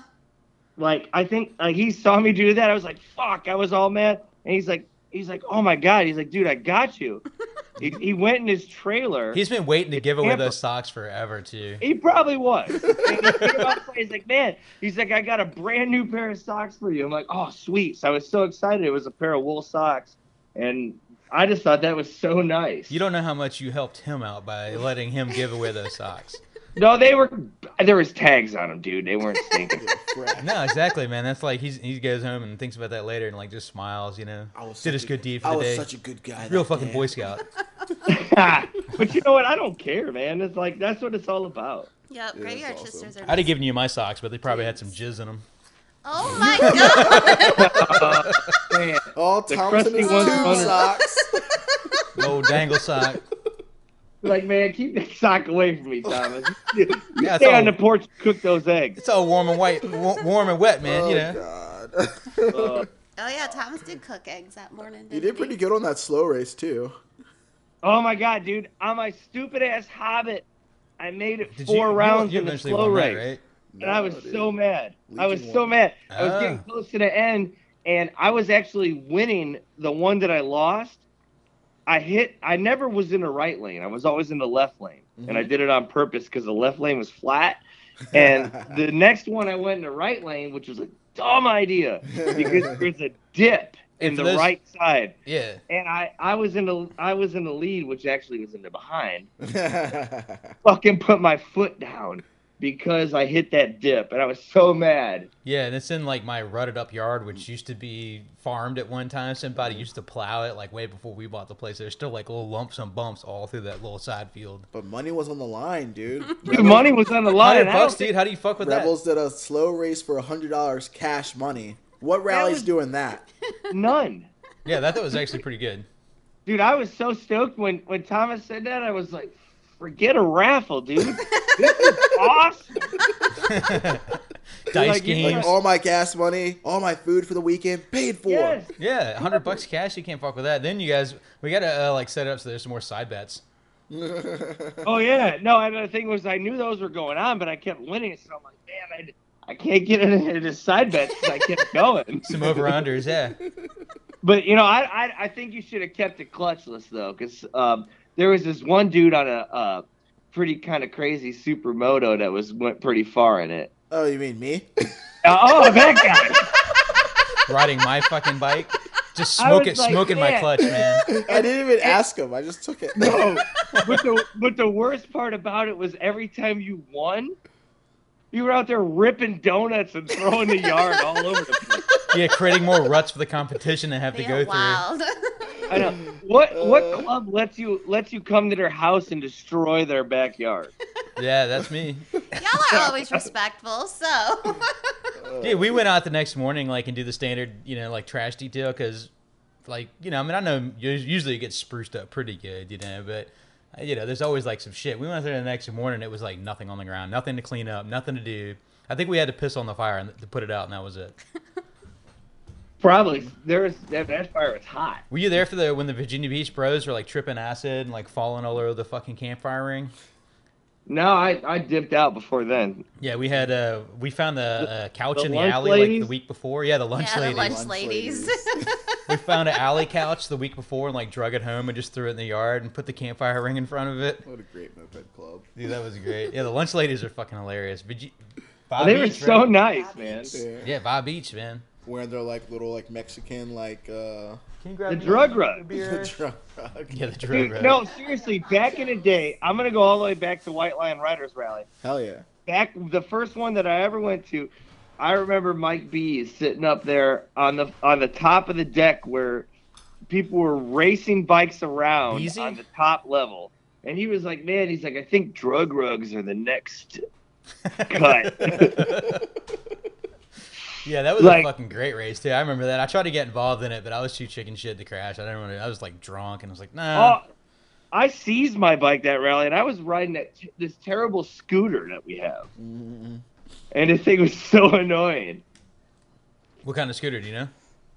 like I think like he saw me do that. I was like, "Fuck!" I was all mad, and he's like, he's like, "Oh my god!" He's like, "Dude, I got you." he, he went in his trailer. He's been waiting to give away Tampa. those socks forever too. he probably was. He outside, he's like, "Man," he's like, "I got a brand new pair of socks for you." I'm like, "Oh, sweet!" So I was so excited. It was a pair of wool socks, and I just thought that was so nice. You don't know how much you helped him out by letting him give away those socks. No, they were. There was tags on them, dude. They weren't stinking. No, exactly, man. That's like he's he goes home and thinks about that later and like just smiles, you know. I was Did his such a- good deed for I the was day. such a good guy. Real that fucking day. Boy Scout. but you know what? I don't care, man. It's like that's what it's all about. Yep. Yeah, Graveyard that's awesome. Sisters are. I'd have given you my socks, but they probably had some jizz in them. Oh my god. Uh, man. All The Thompson crusty is ones tube under- socks. Old dangle sock. Like, man, keep that sock away from me, Thomas. You Yeah, it's stay on the porch, and cook those eggs. It's all warm and white, warm and wet, man. oh you know. God. Uh, Oh yeah, Thomas did cook eggs that morning. you Didn't did pretty good on that slow race too. oh my god, dude! On my stupid ass Hobbit, I made it Did four you, rounds you in the slow won that, race, right? and I was dude. so mad. I was Legion so won. mad. I was Ah. getting close to the end, and I was actually winning the one that I lost. I hit. I never was in the right lane. I was always in the left lane, and I Mhm. did it on purpose because the left lane was flat. And the next one I went in the right lane, which was a dumb idea because there's a dip in the those- right side, Yeah. and I I was in the I was in the lead, which actually was in the behind. Fucking put my foot down because I hit that dip, and I was so mad. Yeah, and it's in like my rutted up yard, which used to be farmed at one time. Somebody used to plow it like way before we bought the place. There's still like little lumps and bumps all through that little side field. but money was on the line, dude. Dude, money was on the line. Hundred I don't bucks, dude. How do you fuck with Rebels did a slow race for hundred dollars cash money. What rally's was- doing that? None. Yeah, that, that was actually pretty good. Dude, I was so stoked when when Thomas said that. I was like, forget a raffle, dude. this is awesome. Dice Like, games. Like all my gas money, all my food for the weekend paid for. Yes. Yeah, hundred bucks cash. You can't fuck with that. Then you guys, we gotta uh, like set it up so there's some more side bets. Oh yeah. No, and the thing was, I knew those were going on, but I kept winning, so I'm like, man, I, I can't get into the side bets because I kept going. Some over unders. Yeah. But you know, I I, I think you should have kept it clutchless though, because um, there was this one dude on a uh, pretty kind of crazy supermoto that was went pretty far in it. Oh, you mean me? Uh, oh, that guy. Riding my fucking bike, just I smoke it, like, smoking my clutch, man. I didn't even ask him. I just took it. No, but the but the worst part about it was every time you won, you were out there ripping donuts and throwing the yard all over the place. Yeah, creating more ruts for the competition to have to go Being through. Wild. I know. What what club lets you lets you come to their house and destroy their backyard? Yeah, that's me. Y'all are always respectful, so. Dude, we went out the next morning, like, and do the standard, you know, like trash detail, because, like, you know, I mean, I know usually it gets spruced up pretty good, you know, but, uh, you know, there's always like some shit. We went out there the next morning, it was like nothing on the ground, nothing to clean up, nothing to do. I think we had to piss on the fire and to put it out, and that was it. Probably there's that, that fire was hot. Were you there for the when the Virginia Beach Bros were like tripping acid and like falling all over the fucking campfire ring? No, I, I dipped out before then. Yeah, we had uh we found a, a couch the in the lunch alley like the week before. Yeah, the lunch yeah, the ladies. lunch Lunch ladies. We found an alley couch the week before and like drug it home and just threw it in the yard and put the campfire ring in front of it. What a great moped club. Dude, that was great. Yeah, the lunch ladies are fucking hilarious. Virgi- Bob they were so right? nice, man. Yeah. Yeah, Bob Beach, man. Wearing their like little like Mexican like uh Can you The grab me drug a rug. beer? drunk rug. Yeah, the drug Dude, rug. no, seriously, back in the day, I'm gonna go all the way back to White Lion Riders Rally. Hell yeah. Back the first one that I ever went to, I remember Mike B sitting up there on the on the top of the deck where people were racing bikes around Easy? on the top level. And he was like, Man, he's like, I think drug rugs are the next cut. Yeah, that was Like- a fucking great race too. I remember that. I tried to get involved in it, but I was too chicken shit to crash. I didn't want to. I was like drunk and I was like, nah. Oh, I seized my bike that rally, and I was riding that this terrible scooter that we have, Mm-hmm. and this thing was so annoying. What kind of scooter do you know?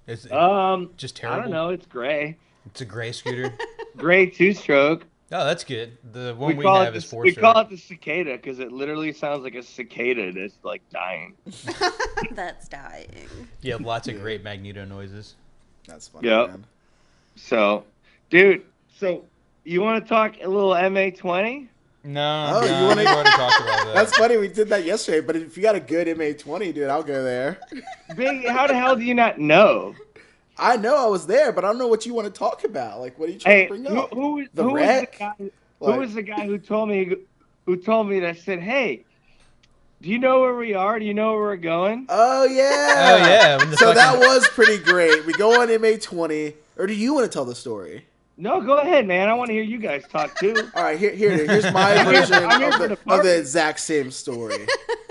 It's Um, just terrible. I don't know. It's gray, It's a gray scooter. gray two stroke. Oh, that's good. The one We, we, have it is the, four we call it the cicada because it literally sounds like a cicada that's like dying. That's dying. You have lots of great magneto noises. That's funny. Yep. Man. So, dude, so you want to talk a little MA twenty? No, Oh, no, you wanna- we've already talked about that. That's funny. We did that yesterday. But if you got a good MA20, dude, I'll go there. Big, how the hell do you not know? I know I was there, but I don't know what you want to talk about. Like, what are you trying Hey, to bring who, up? who, was- The who was wreck? the guy? Who Like- was the guy who told me who told me that said, "Hey, do you know where we are? Do you know where we're going?" Oh yeah. Oh yeah. when the So that was pretty great. We go on MA20, or do you want to tell the story? No, go ahead, man. I want to hear you guys talk too. All right, here, here, here's my version of the, the of the exact same story.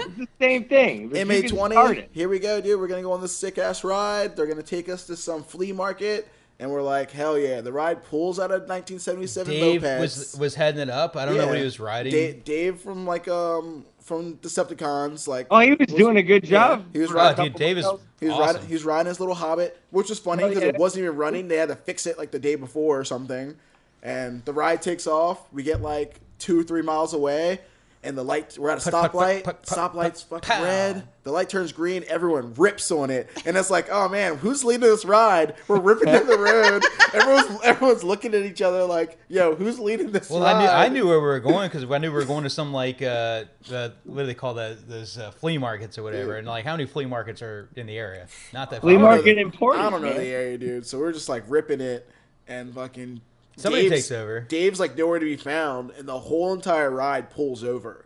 It's the same thing. but you MA20, here we go, dude. We're gonna go on this sick ass ride. They're gonna take us to some flea market, and we're like, hell yeah! The ride pulls out of 1977 Dave mopeds. was was heading it up. I don't know what he was riding. Dave, Dave from like um from Decepticons, like Oh, he was doing a good job. he was for Oh, riding. couple dude, Dave is miles. He was awesome. riding. He was riding his little Hobbit, which was funny Oh, because yeah. it wasn't even running. They had to fix it like the day before or something. And the ride takes off. We get like two, three miles away, and the light we're at a Put, put, put, stoplight. put, put, Stoplight's put, fucking pow. red. The light turns green. Everyone rips on it, and it's like, oh man, who's leading this ride? We're ripping down the road. Everyone's everyone's looking at each other like, yo, who's leading this Well, ride? I knew I knew where we were going because I knew we were going to some like uh, the what do they call that? Those uh, flea markets or whatever. And like, how many flea markets are in the area? Not that Flea I don't know market the- important. I don't know man. the area, dude. So we're just like ripping it, and fucking Somebody Dave's- takes over. Dave's like nowhere to be found, and the whole entire ride pulls over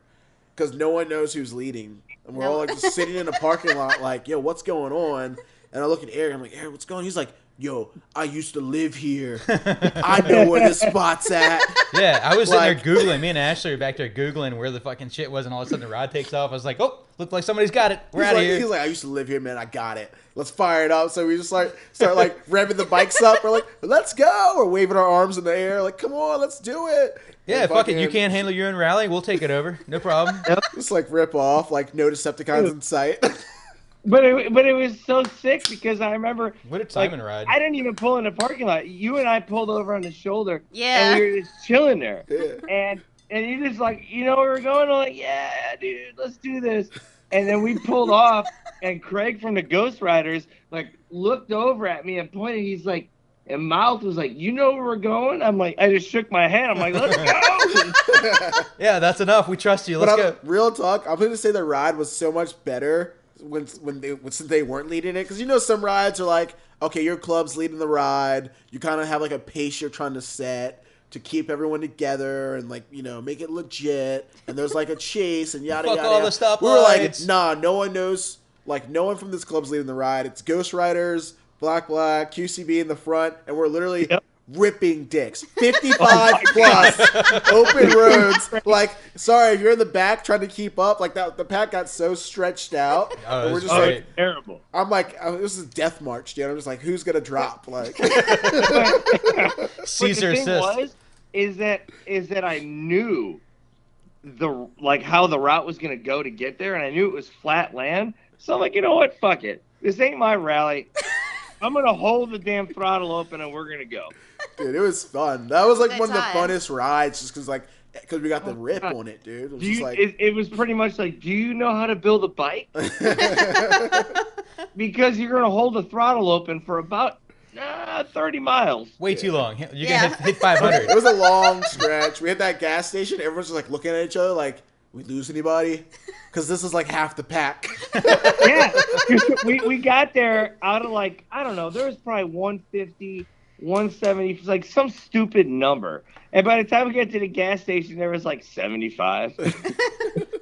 because no one knows who's leading, and we're all like just sitting in a parking lot, like, yo, what's going on? And I look at Eric, I'm like, Eric, what's going? on? He's like, yo, I used to live here. I know where this spot's at. Yeah, I was Like- sitting there googling. Me and Ashley were back there googling where the fucking shit was, and all of a sudden the ride takes off. I was like, oh, look like somebody's got it. We're He's out of like, here. he's like, I used to live here, man. I got it. Let's fire it up. So we just like start like revving the bikes up. We're like, let's go. We're waving our arms in the air, like, come on, let's do it. yeah, And fuck it. You can't handle your own rally. We'll take it over. No problem. Just like rip off, like no Decepticons in sight. But it, but it was so sick because I remember What a like, ride. I didn't even pull in the parking lot. You and I pulled over on the shoulder. Yeah. And we were just chilling there. Yeah. And and you just like, you know where we're going? I'm like, yeah, dude, let's do this. And then we pulled off, and Craig from the Ghost Riders like looked over at me and pointed. He's like, and mouth was like, you know where we're going? I'm like, I just shook my head. I'm like, let's go. yeah, that's enough. We trust you. Let's I'm, go. real talk, I'm going to say the ride was so much better when when they when, since they weren't leading it because you know some rides are like, okay, your club's leading the ride. You kind of have like a pace you're trying to set. To keep everyone together and like you know make it legit, and there's like a chase and yada Fuck yada. all yada. the stoplights. We were like, nah, no one knows. Like no one from this club's leading the ride. It's Ghost Riders, Black Black, QCB in the front, and we're literally Yep. Ripping dicks. 55 plus open roads. Like, sorry, if you're in the back trying to keep up, like that, the pack got so stretched out. Oh, and we're just oh, like, terrible. I'm like, oh, this is death march, dude. I'm just like, who's gonna drop? Like, Caesar but the thing was, is that is that I knew the like how the route was gonna go to get there, and I knew it was flat land. So I'm like, you know what? Fuck it. This ain't my rally. I'm gonna hold the damn throttle open, and we're gonna go. Dude, it was fun. That was like Good one of the funnest rides, just because like, because we got the rip God. on it, dude. It was just you? like, it, it was pretty much like, do you know how to build a bike? Because you're gonna hold the throttle open for about uh, 30 miles. Way too long. You're Yeah. gonna hit, hit 500. it was a long stretch. We hit that gas station. Everyone's just like looking at each other, like, we lose anybody? Because this is like half the pack. yeah, we, we got there out of like I don't know. There was probably 150, 170, like some stupid number. And by the time we get to the gas station, there was like 75.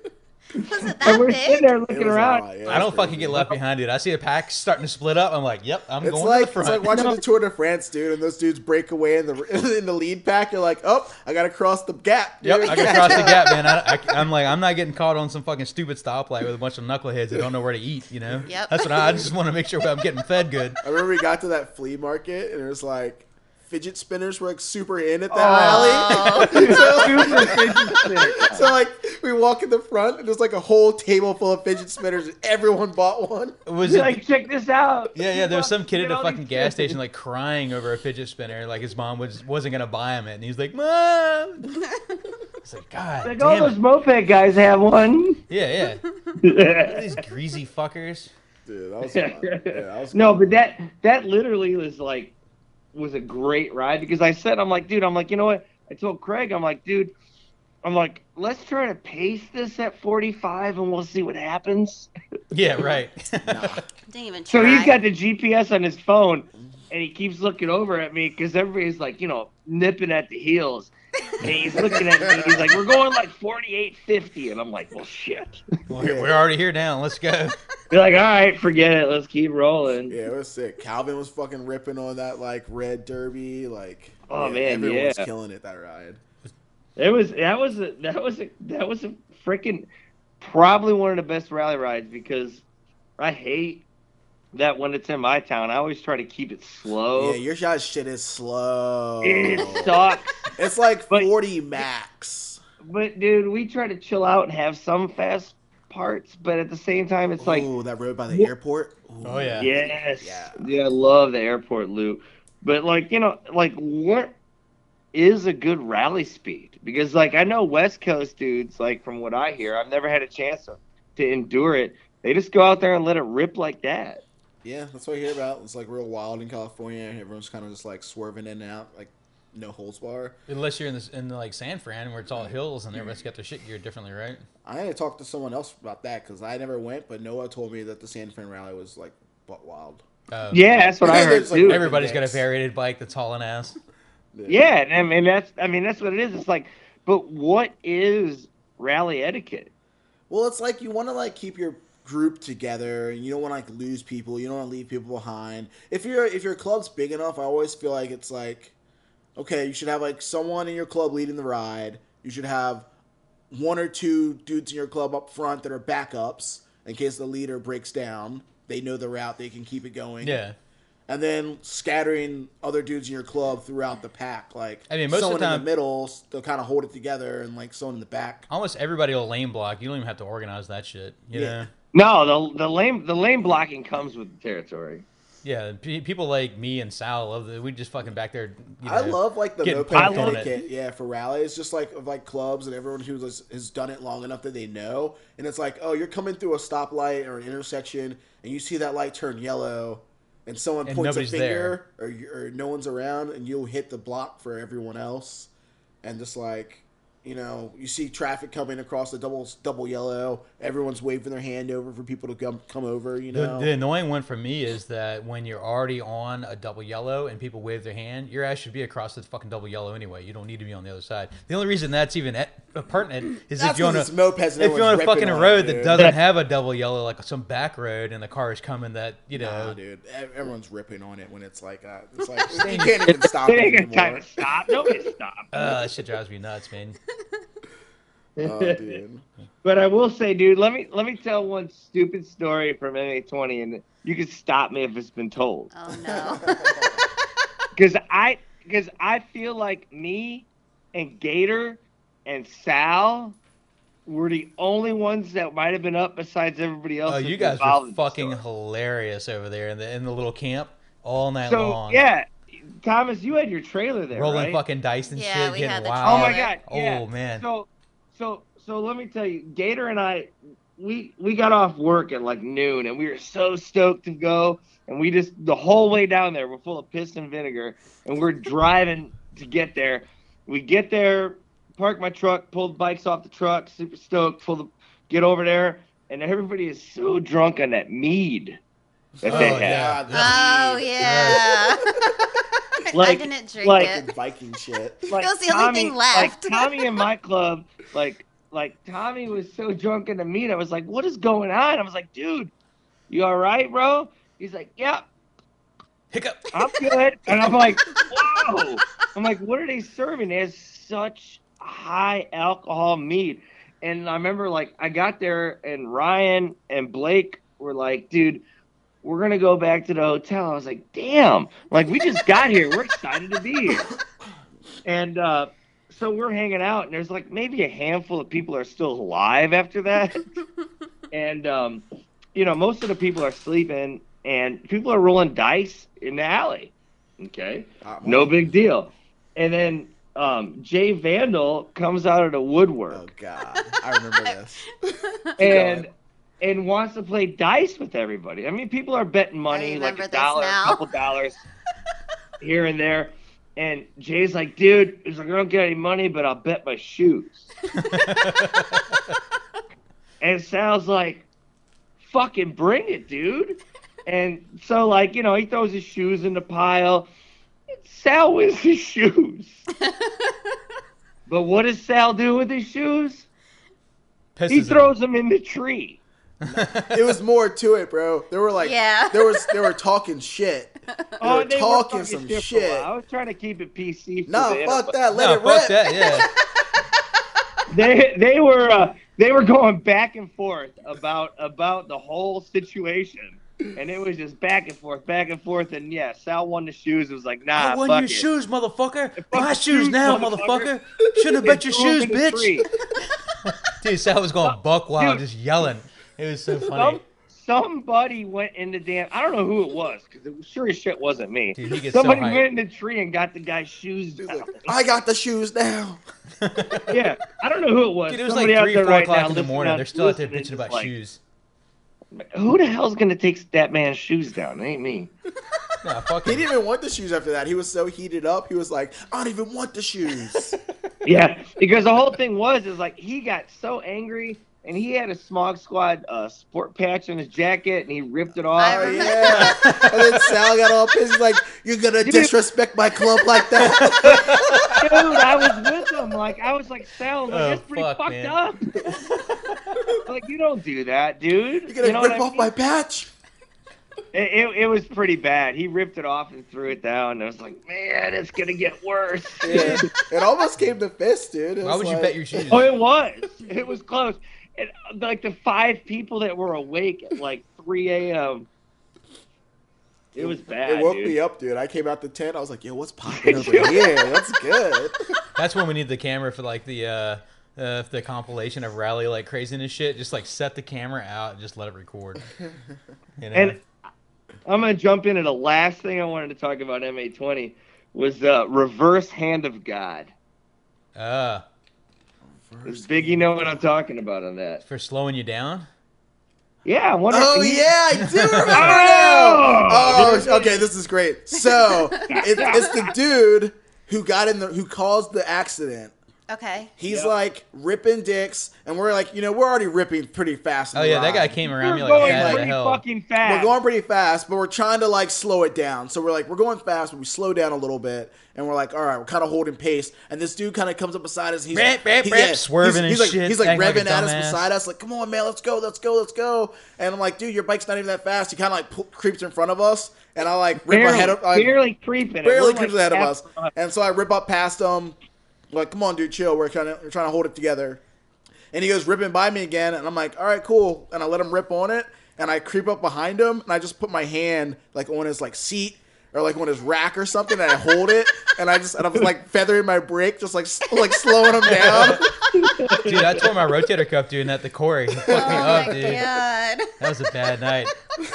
Was it and we're big? sitting there looking around. lot, yeah, I don't fucking crazy. get left behind, dude. I see a pack starting to split up. I'm like, yep, I'm It's going like to the it's like watching No. the Tour de France, dude, and those dudes break away in the in the lead pack. You're like, oh, I gotta cross the gap. Dude. Yep, I can cross the gap, man. I, I, am like, I'm not getting caught on some fucking stupid stoplight with a bunch of knuckleheads that don't know where to eat. You know? Yep. That's what I, I just want to make sure I'm getting fed good. I remember we got to that flea market, and it was like fidget spinners were like super in at that Oh. rally. Super fidget so like we walk in the front, and there's like a whole table full of fidget spinners, and everyone bought one. Was You're it? like, check this out. yeah, yeah. There was some kid at Get the fucking gas station like crying over a fidget spinner, like his mom was wasn't gonna buy him it, and he's like, "Mom." It's like, God Like all those it. moped guys have one. Yeah, yeah. These greasy fuckers. Dude, that was fun. Yeah, that was no, but that that literally was like was a great ride because I said I'm like, dude, I'm like, you know what? I told Craig, I'm like, dude, I'm like, let's try to pace this at 45 and we'll see what happens. Yeah, right. Didn't even So try. he's got the GPS on his phone and he keeps looking over at me because everybody's like, you know, nipping at the heels. And he's looking at me. He's like, "We're going like 48, 50," and I'm like, "Well, shit." we're, we're already here now. Let's go. They're like, "All right, forget it. Let's keep rolling." Yeah, it was sick. Calvin was fucking ripping on that like red derby. Like, Oh, man, everyone was yeah. killing it that ride. It was that was a, that was a, that was a freaking probably one of the best rally rides because I hate that when it's in my town. I always try to keep it slow. Yeah, your shot shit is slow. it sucks. It's like But- 40 max. But dude, we try to chill out and have some fast parts, but at the same time, it's like Ooh, that road by the airport. Ooh. Oh, yeah. yes, Yeah. yeah, I love the airport loop. But like you know, like what is a good rally speed? Because like I know West Coast dudes, like from what I hear, I've never had a chance to, to endure it. They just go out there and let it rip like that. Yeah, that's what I hear about. It's like real wild in California. And everyone's kind of just like swerving in and out, like no holds bar. Unless you're in this in like San Fran where it's all hills and everybody's got their shit geared differently, right? I had to talk to someone else about that because I never went, but Noah told me that the San Fran rally was like butt wild. Um, Yeah, that's what I heard like too. Everybody's got a Index. variated bike that's hauling ass. Yeah, and I mean that's I mean that's what it is. It's like, but what is rally etiquette? Well, it's like you want to like keep your group together, and you don't want to like lose people. You don't want to leave people behind. If your if your club's big enough, I always feel like it's like, okay, you should have like someone in your club leading the ride. You should have one or two dudes in your club up front that are backups in case the leader breaks down. They know the route; they can keep it going. Yeah. and then scattering other dudes in your club throughout the pack. Like, I mean, most of the someone in the middle, they'll kind of hold it together, and like someone in the back. Almost everybody will lane block. You don't even have to organize that shit. You Yeah. know? No, the the lane the lane blocking comes with the territory. Yeah. pe- People like me and Sal love that. We just fucking back there. You know, I love like the getting moped pumped it. etiquette, yeah, for rallies, just like of like clubs and everyone who has, has done it long enough that they know. And it's like, oh, you're coming through a stoplight or an intersection, and you see that light turn yellow, and someone And points a nobody's finger, or, or no one's around, and you'll hit the block for everyone else, and just like. You know, you see traffic coming across the double double yellow. Everyone's waving their hand over for people to come come over. You The, know, the annoying one for me is that when you're already on a double yellow and people wave their hand, your ass should be across the fucking double yellow anyway. You don't need to be on the other side. The only reason that's even et- pertinent is if you're on a 'cause it's mopeds and if you're on a fucking on road that dude. doesn't have a double yellow, like some back road, and the car is coming that you know. Nah, dude, everyone's ripping on it when it's like that. It's like you can't even stop They it ain't got time anymore. to stop. Nobody stop. Uh, that shit drives me nuts, man. Oh, dude. But I will say, dude, let me let me tell one stupid story from MA20, and you can stop me if it's been told. Oh no. Because I because I feel like me and Gator and Sal were the only ones that might have been up besides everybody else. Oh, you guys involved were fucking hilarious over there in the in the little camp all night So long. yeah, Thomas, you had your trailer there, rolling right? fucking dice and Yeah, shit, we getting had the wild. Oh my god! Oh, yeah. Oh, man. So, so, so let me tell you, Gator and I, we we got off work at like noon, and we were so stoked to go, and we just the whole way down there, we're full of piss and vinegar, and we're driving to get there. We get there, park my truck, pull the bikes off the truck, super stoked, pull the, get over there, and everybody is so drunk on that mead that oh, they Oh, have. yeah. Oh the yeah. I Like- didn't drink like- it. Viking shit. like It was the only thing left. Like Tommy in my club, like like Tommy was so drunk in the mead. I was like, "What is going on?" I was like, "Dude, you all right, bro?" He's like, "Yep, Hiccup. I'm good." And I'm like, "Whoa!" I'm like, "What are they serving?" They have such high alcohol mead. And I remember, like, I got there, and Ryan and Blake were like, "Dude." We're gonna go back to the hotel. I was like, "Damn! Like we just got here. We're excited to be here." And uh, so we're hanging out, and there's like maybe a handful of people are still alive after that. and um, you know, most of the people are sleeping, and people are rolling dice in the alley. Okay, no big deal. And then um, Jay Vandal comes out of the woodwork Oh god, I remember this. and going. And wants to play dice with everybody. I mean, people are betting money like a this dollar, a couple dollars here and there. And Jay's like, dude, he's like, I don't get any money, but I'll bet my shoes. and Sal's like, fucking bring it, dude. And so, like, you know, he throws his shoes in the pile. Sal wins his shoes. but what does Sal do with his shoes? Pisses He throws them in the tree. It was more to it, bro. There were like, Yeah. there was they were talking shit. They Oh, were they were talking talking some shit. shit. I was trying to keep it PC. For Nah, fuck that. Let no, it fuck rip. that. Yeah. They they were uh, they were going back and forth about about the whole situation, and it was just back and forth, back and forth. And yeah, Sal won the shoes. It was like, nah, I won fuck your it. shoes, motherfucker. My shoes shoes, now, motherfucker. motherfucker. Shouldn't have bet your And threw 'em shoes, in the bitch. tree. Dude, Sal was going buck wild, Dude. just yelling. It was so funny. Some somebody went in the damn. I don't know who it was because it sure as shit wasn't me. Dude, he gets Somebody so went in the tree and got the guy's shoes He's like, I got the shoes now. yeah, I don't know who it was. Dude, it was Somebody like three, there four right o'clock now in the morning. out- They're still out there bitching about like, shoes. Who the hell's gonna take that man's shoes down? It ain't me. Nah, fuck He didn't even want the shoes after that. He was so heated up. He was like, I don't even want the shoes. Yeah, because the whole thing was is like he got so angry and he had a Smog Squad uh, sport patch on his jacket and he ripped it off. Oh yeah. and then Sal got all pissed. He's like, "You're gonna disrespect my club like that?" Dude, I was with him. Like I was like, Sal, like, Oh, that's pretty fuck, fucked man. up. like you don't do that, dude. You're gonna you know rip off mean? my patch. It, it, it was pretty bad. He ripped it off and threw it down. And I was like, man, it's gonna get worse. Yeah. it almost came to fist, dude. It Why was would you like- bet your shoes? Oh, it was. It was close. And uh, like the five people that were awake at like 3 a.m. It was bad. It woke dude. me up, dude. I came out the tent. I was like, "Yo, what's popping over here? That's good." That's when we need the camera for like the uh, uh the compilation of rally like craziness shit. Just like set the camera out and just let it record. You know? And I'm gonna jump into the last thing I wanted to talk about MA20 was uh, reverse hand of God. uh, Does Biggie know what I'm talking about on that? for slowing you down. Yeah, I wonder. Oh he- yeah, I do remember Oh! now. Oh, okay, this is great. So it, it's the dude who got in the who caused the accident. Okay. He's Yep. like ripping dicks, and we're like, you know, we're already ripping pretty fast. Oh the yeah, that guy ride. came We're around me like going mad as pretty hell. fucking fast. We're going pretty fast, but we're trying to like slow it down. So we're like, we're going fast, but we slow down a little bit, and we're like, all right, we're kind of holding pace. And this dude kind of comes up beside us. He's Rap, rap, he- rap, swerving he's, and he's shit, like, he's like acting like a revving at us beside us, like, come on, man, let's go, let's go, let's go. And I'm like, dude, your bike's not even that fast. He kind of like pu- creeps in front of us, and I like rip barely, ahead of, I, barely creeping. barely We're, creeps like, ahead of half- us. And so I rip up past him, like, come on, dude, chill. We're trying to we're trying to hold it together. And he goes ripping by me again, and I'm like, all right, cool. And I let him rip on it, and I creep up behind him, and I just put my hand like on his like seat or like on his rack or something, and I hold it, and I just and I was like feathering my brake, just like like slowing him down. Dude, I tore my rotator cuff doing that The Corey. He fucked me Oh up, dude. god. That was a bad night.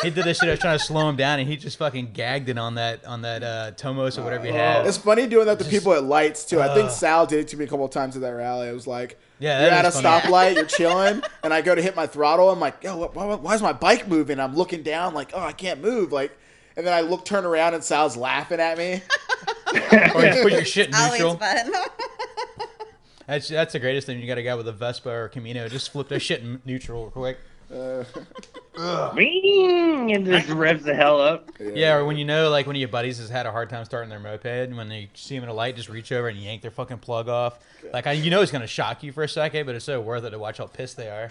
He did this shit. I was trying to slow him down, and he just fucking gagged it on that on that uh, Tomos or whatever he had. It's funny doing that to people at lights too. I think Sal did it to me a couple of times at that rally. I was like, Yeah, you're at a funny. stoplight, you're chilling, and I go to hit my throttle. I'm like, yo, wh- why, why is my bike moving? I'm looking down, like, oh, I can't move, like. And then I look, turn around, and Sal's laughing at me. Or you put your shit in Always neutral. fun. That's that's the greatest thing. You got a guy with a Vespa or a Camino, just flip that shit in neutral real quick. Uh, Bing, and just revs the hell up. Yeah, or when you know, like one of your buddies has had a hard time starting their moped, and when they see him in a light, just reach over and yank their fucking plug off. Like I, you know, it's gonna shock you for a second, but it's so worth it to watch how pissed they are.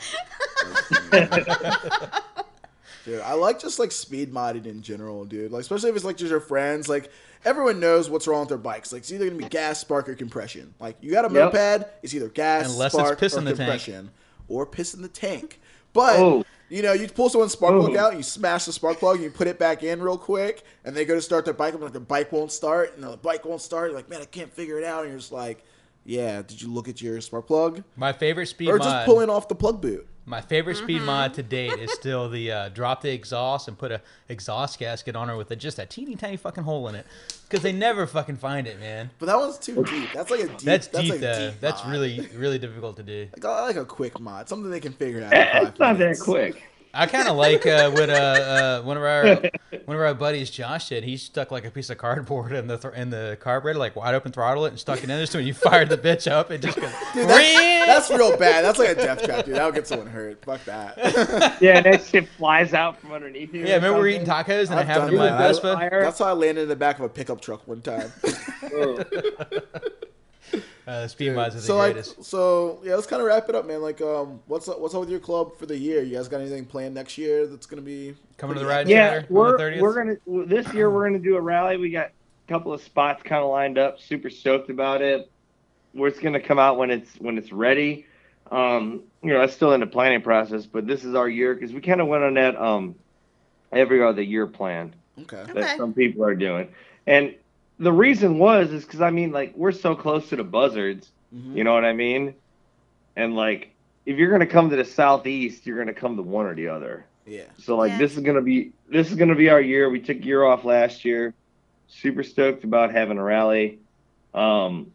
Dude, I like just like speed modding in general, dude. Like especially if it's like just your friends. Like everyone knows what's wrong with their bikes. Like it's either gonna be gas, spark, or compression. Like you got a Yep. moped, it's either gas, Unless it's spark, piss or in the tank. compression, or piss in the tank. But Oh. you know, you pull someone's spark plug Oh. out, you smash the spark plug, and you put it back in real quick, and they go to start their bike, and like the bike won't start, and the bike won't start. You're like, man, I can't figure it out. And you're just like, yeah, did you look at your spark plug, My favorite speed or mod. just pulling off the plug boot? My favorite speed mod to date is still the uh, drop the exhaust and put a exhaust gasket on her with a, just a teeny tiny fucking hole in it, because they never fucking find it, man. But that one's too deep. That's like a deep. That's, deep like though. deep That's mod. really really difficult to do. Like, like a quick mod, something they can figure out. in Eh, five It's not that quick. I kind of like uh, what uh, uh, one of our one of our buddies Josh did. He stuck like a piece of cardboard in the th- in the carburetor, like wide open throttle it, and stuck it in there. So when you fired the bitch up, it just goes. Dude, that's, that's real bad. That's like a death trap, dude. That would get someone hurt. Fuck that. Yeah, that shit flies out from underneath you. yeah, or remember we were eating tacos and I've happened done to my that. Vespa. That's how I landed in the back of a pickup truck one time. Uh, speed mods are the so like, greatest. so yeah, let's kind of wrap it up, man. Like, um, what's up, what's up with your club for the year? You guys got anything planned next year that's gonna be Coming to the ride. Yeah, Chatter on the we're 30th? we're gonna this year we're gonna do a rally. We got a couple of spots kind of lined up. Super stoked about it. Where it's gonna come out when it's when it's ready. Um, you know, that's still in the planning process, but this is our year because we kind of went on that um every other year plan Okay. that Okay. some people are doing, and the reason was is because I mean like we're so close to the buzzards. Mhm. You know what I mean? And like, if you're gonna come to the southeast, you're gonna come to one or the other. Yeah. So like Yeah. this is gonna be this is gonna be our year. We took a year off last year. Super stoked about having a rally. Um,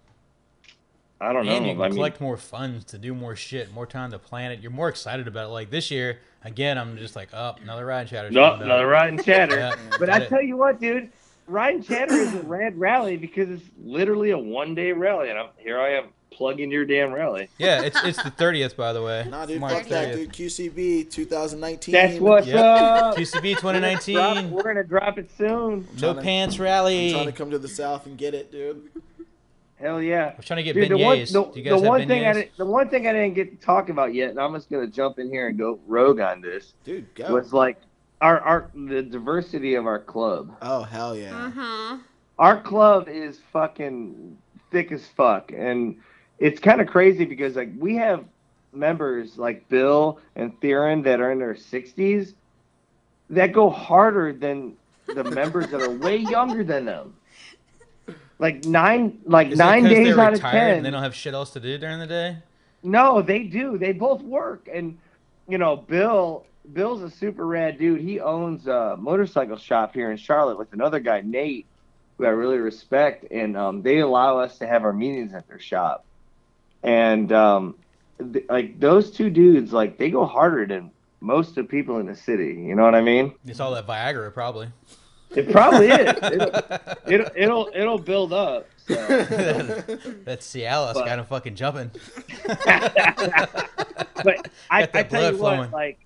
I don't And know. you can I mean, collect more funds to do more shit, more time to plan it. You're more excited about it. Like this year, again, I'm just like, oh, another ride and chatter. no, another ride and chatter. Yeah, but got I it. tell you what, dude, ride and chatter is a rad rally because it's literally a one day rally, and I'm here. I am plugging your damn rally. Yeah, it's it's the 30th, by the way. Nah, dude, March fuck that, dude. QCB 2019. That's what's Yep. up. QCB We're gonna drop- 2019. We're gonna drop it soon. No trying to- pants I'm rally. trying to come to the south and get it, dude. Hell yeah. I'm trying to get Dude, the one, beignets. the, Do you the guys have one thing I beignets? didn't, the one thing I didn't get to talk about yet, and I'm just gonna jump in here and go rogue on this, Dude, go. was like our our the diversity of our club. Oh hell yeah. Mm-hmm. Our club is fucking thick as fuck, and it's kind of crazy because like we have members like Bill and Theron that are in their 60s that go harder than the members that are way younger than them. Like nine, like Is it nine 'cause days out of ten. and they don't have shit else to do during the day. No, they do. They both work, and you know, Bill. Bill's a super rad dude. He owns a motorcycle shop here in Charlotte with another guy, Nate, who I really respect, and um, they allow us to have our meetings at their shop. And um, th- like those two dudes, like they go harder than most of the people in the city. You know what I mean? It's all that Viagra, probably. It probably is. It'll, it'll it'll it'll build up. So. that Cialis But- got him fucking jumping. but I, I tell you flowing. what, like,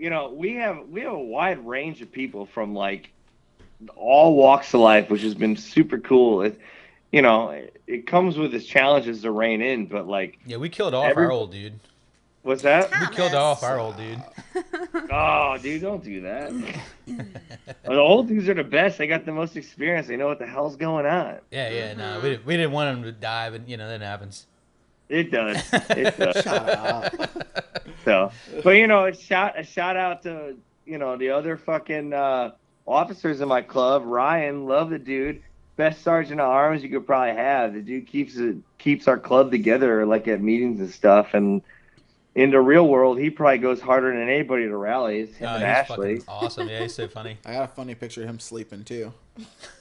you know, we have we have a wide range of people from like all walks of life, which has been super cool. It, you know, it, it comes with its challenges to rein in, but like, Yeah, we killed off Every- our old dude. what's that? We killed off our old dude. Oh, dude, don't do that. the old dudes are the best. They got the most experience. They know what the hell's going on. Yeah, yeah, no, we, didn't- we didn't want them to die, but you know that happens. It does. It does. Shut up. So, but you know, a shout a shout out to you know the other fucking uh, officers in my club. Ryan, love the dude, best sergeant of arms you could probably have. The dude keeps it keeps our club together, like at meetings and stuff. And in the real world, he probably goes harder than anybody to rallies. Him Oh, and he's Ashley. awesome. Yeah, he's so funny. I got a funny picture of him sleeping too.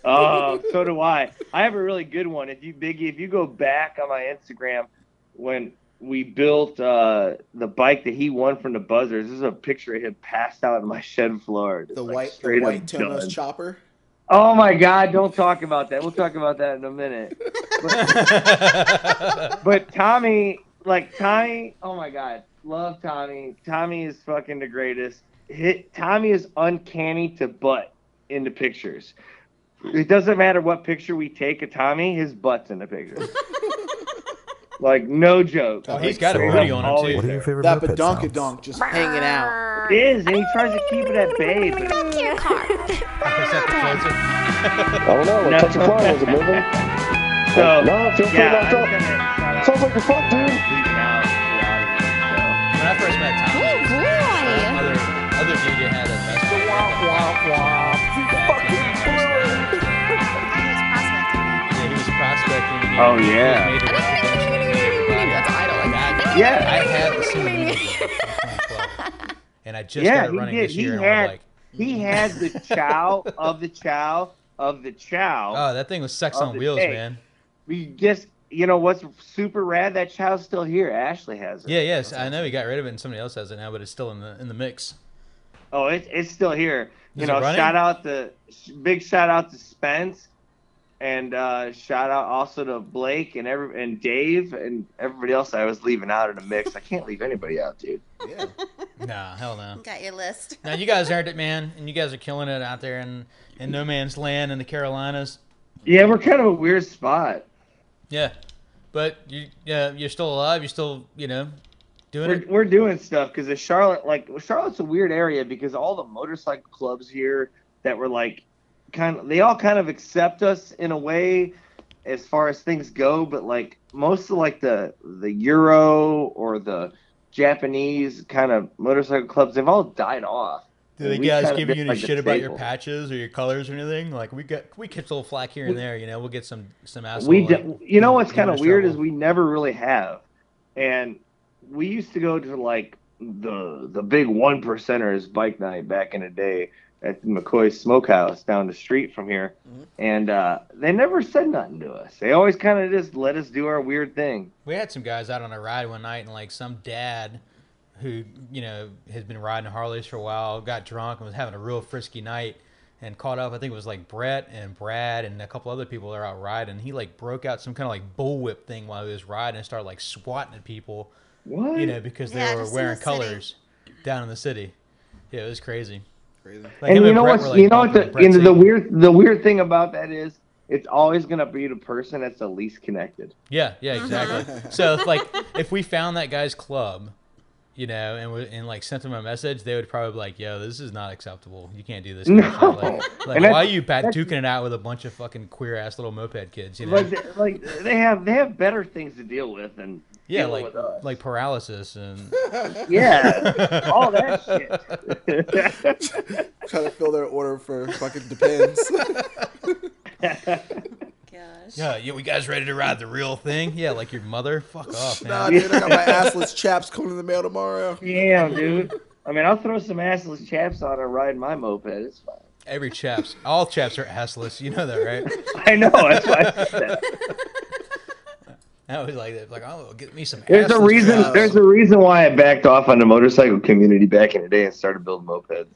Oh, so do I. I have a really good one. If you Biggie, if you go back on my Instagram when we built uh, the bike that he won from the Buzzards, this is a picture of him passed out on my shed floor. Just The like white, the straight up white Tomos done. chopper. Oh my God! Don't talk about that. We'll talk about that in a minute. But, but Tommy, like Tommy, oh my God, love Tommy. Tommy is fucking the greatest. Hit, Tommy is uncanny to butt in the pictures. It doesn't matter what picture we take of Tommy, his butt's in the picture. like no joke. Oh, he's got a booty on him Always too. What are your favorite That moped sounds? badonkadonk just hanging out. It is, and he tries to keep it at bay. but- to your car. Is that the closer? I don't know. Like No. touch your fly. Was it moving? So, no, feel free yeah, locked up. gonna shout out Sounds like you're fucked, dude. leaving out throughout When I first met Tommy, Oh, boy. other other dude had a best friend. I was prospecting. Yeah, he was prospecting. Oh, yeah. Yeah. I had the same club, and I just Yeah, started he running did. this He year. and had- I'm like, He mm. had the Ciao of the Ciao of the Ciao. oh, that thing was sex on wheels, day. man. we just, you know, what's super rad? That Ciao's still here. Ashley has it. Yeah, yes, I know he got rid of it, and somebody else has it now, but it's still in the in the mix. Oh, it's it's still here. You know, shout out to big shout out to Spence, and uh, shout out also to Blake and every and Dave and everybody else I was leaving out of the mix. I can't leave anybody out, dude. Yeah. Nah, hell no. Got your list. Now you guys earned it, man, and you guys are killing it out there in in no man's land in the Carolinas. Yeah, we're kind of a weird spot. Yeah, but you yeah you're still alive. You're still you know doing We're, it. we're doing stuff because the Charlotte, like Charlotte's a weird area because all the motorcycle clubs here that were like, kind of, they all kind of accept us in a way, as far as things go. But like most of like the the Euro or the Japanese kind of motorcycle clubs, they've all died off. Do the guys been you any like shit about your patches or your colors or anything? Like we get we catch a little flack here and there. You know, we'll get some some asshole. we, like, d- you know what's kind of weird trouble. is we never really have, and we used to go to like the the big one percenters bike night back in the day at McCoy's Smokehouse down the street from here, and uh, they never said nothing to us. They always kind of just let us do our weird thing. We had some guys out on a ride one night, and like some dad who you know has been riding Harleys for a while got drunk and was having a real frisky night and caught up. I think it was like Brett and Brad and a couple other people that are out riding. He like broke out some kind of like bullwhip thing while he was riding and started like swatting at people, What? you know, because they Yeah, were wearing the city. colors down in the city. Yeah, it was crazy. Crazy. Like, and you know Brett what's like, you know what bumping the you know, the weird the weird thing about that is it's always gonna be the person that's the least connected. Yeah, yeah, mm-hmm. exactly. so if like if we found that guy's club, you know, and we, and like sent him a message, they would probably be like, "Yo, this is not acceptable. You can't do this." kind of shit." No. Like, like why are you bat duking it out with a bunch of fucking queer ass little moped kids? You know? Like, like they have they have better things to deal with than yeah, dealing like with us. like paralysis and yeah, all that shit. Trying to fill their order for fucking depends. Gosh. yeah, yeah. We guys ready to ride the real thing? Yeah, like your mother. Fuck off, nah, man. dude, I got my assless chaps coming in the mail tomorrow. Damn, dude. I mean, I'll throw some assless chaps on and ride my moped. It's fine. Every chaps, all chaps are assless. You know that, right? I know. That's why I said that. I was like, like, oh, get me some. There's a reason. chaps. There's a reason why I backed off on the motorcycle community back in the day and started building mopeds.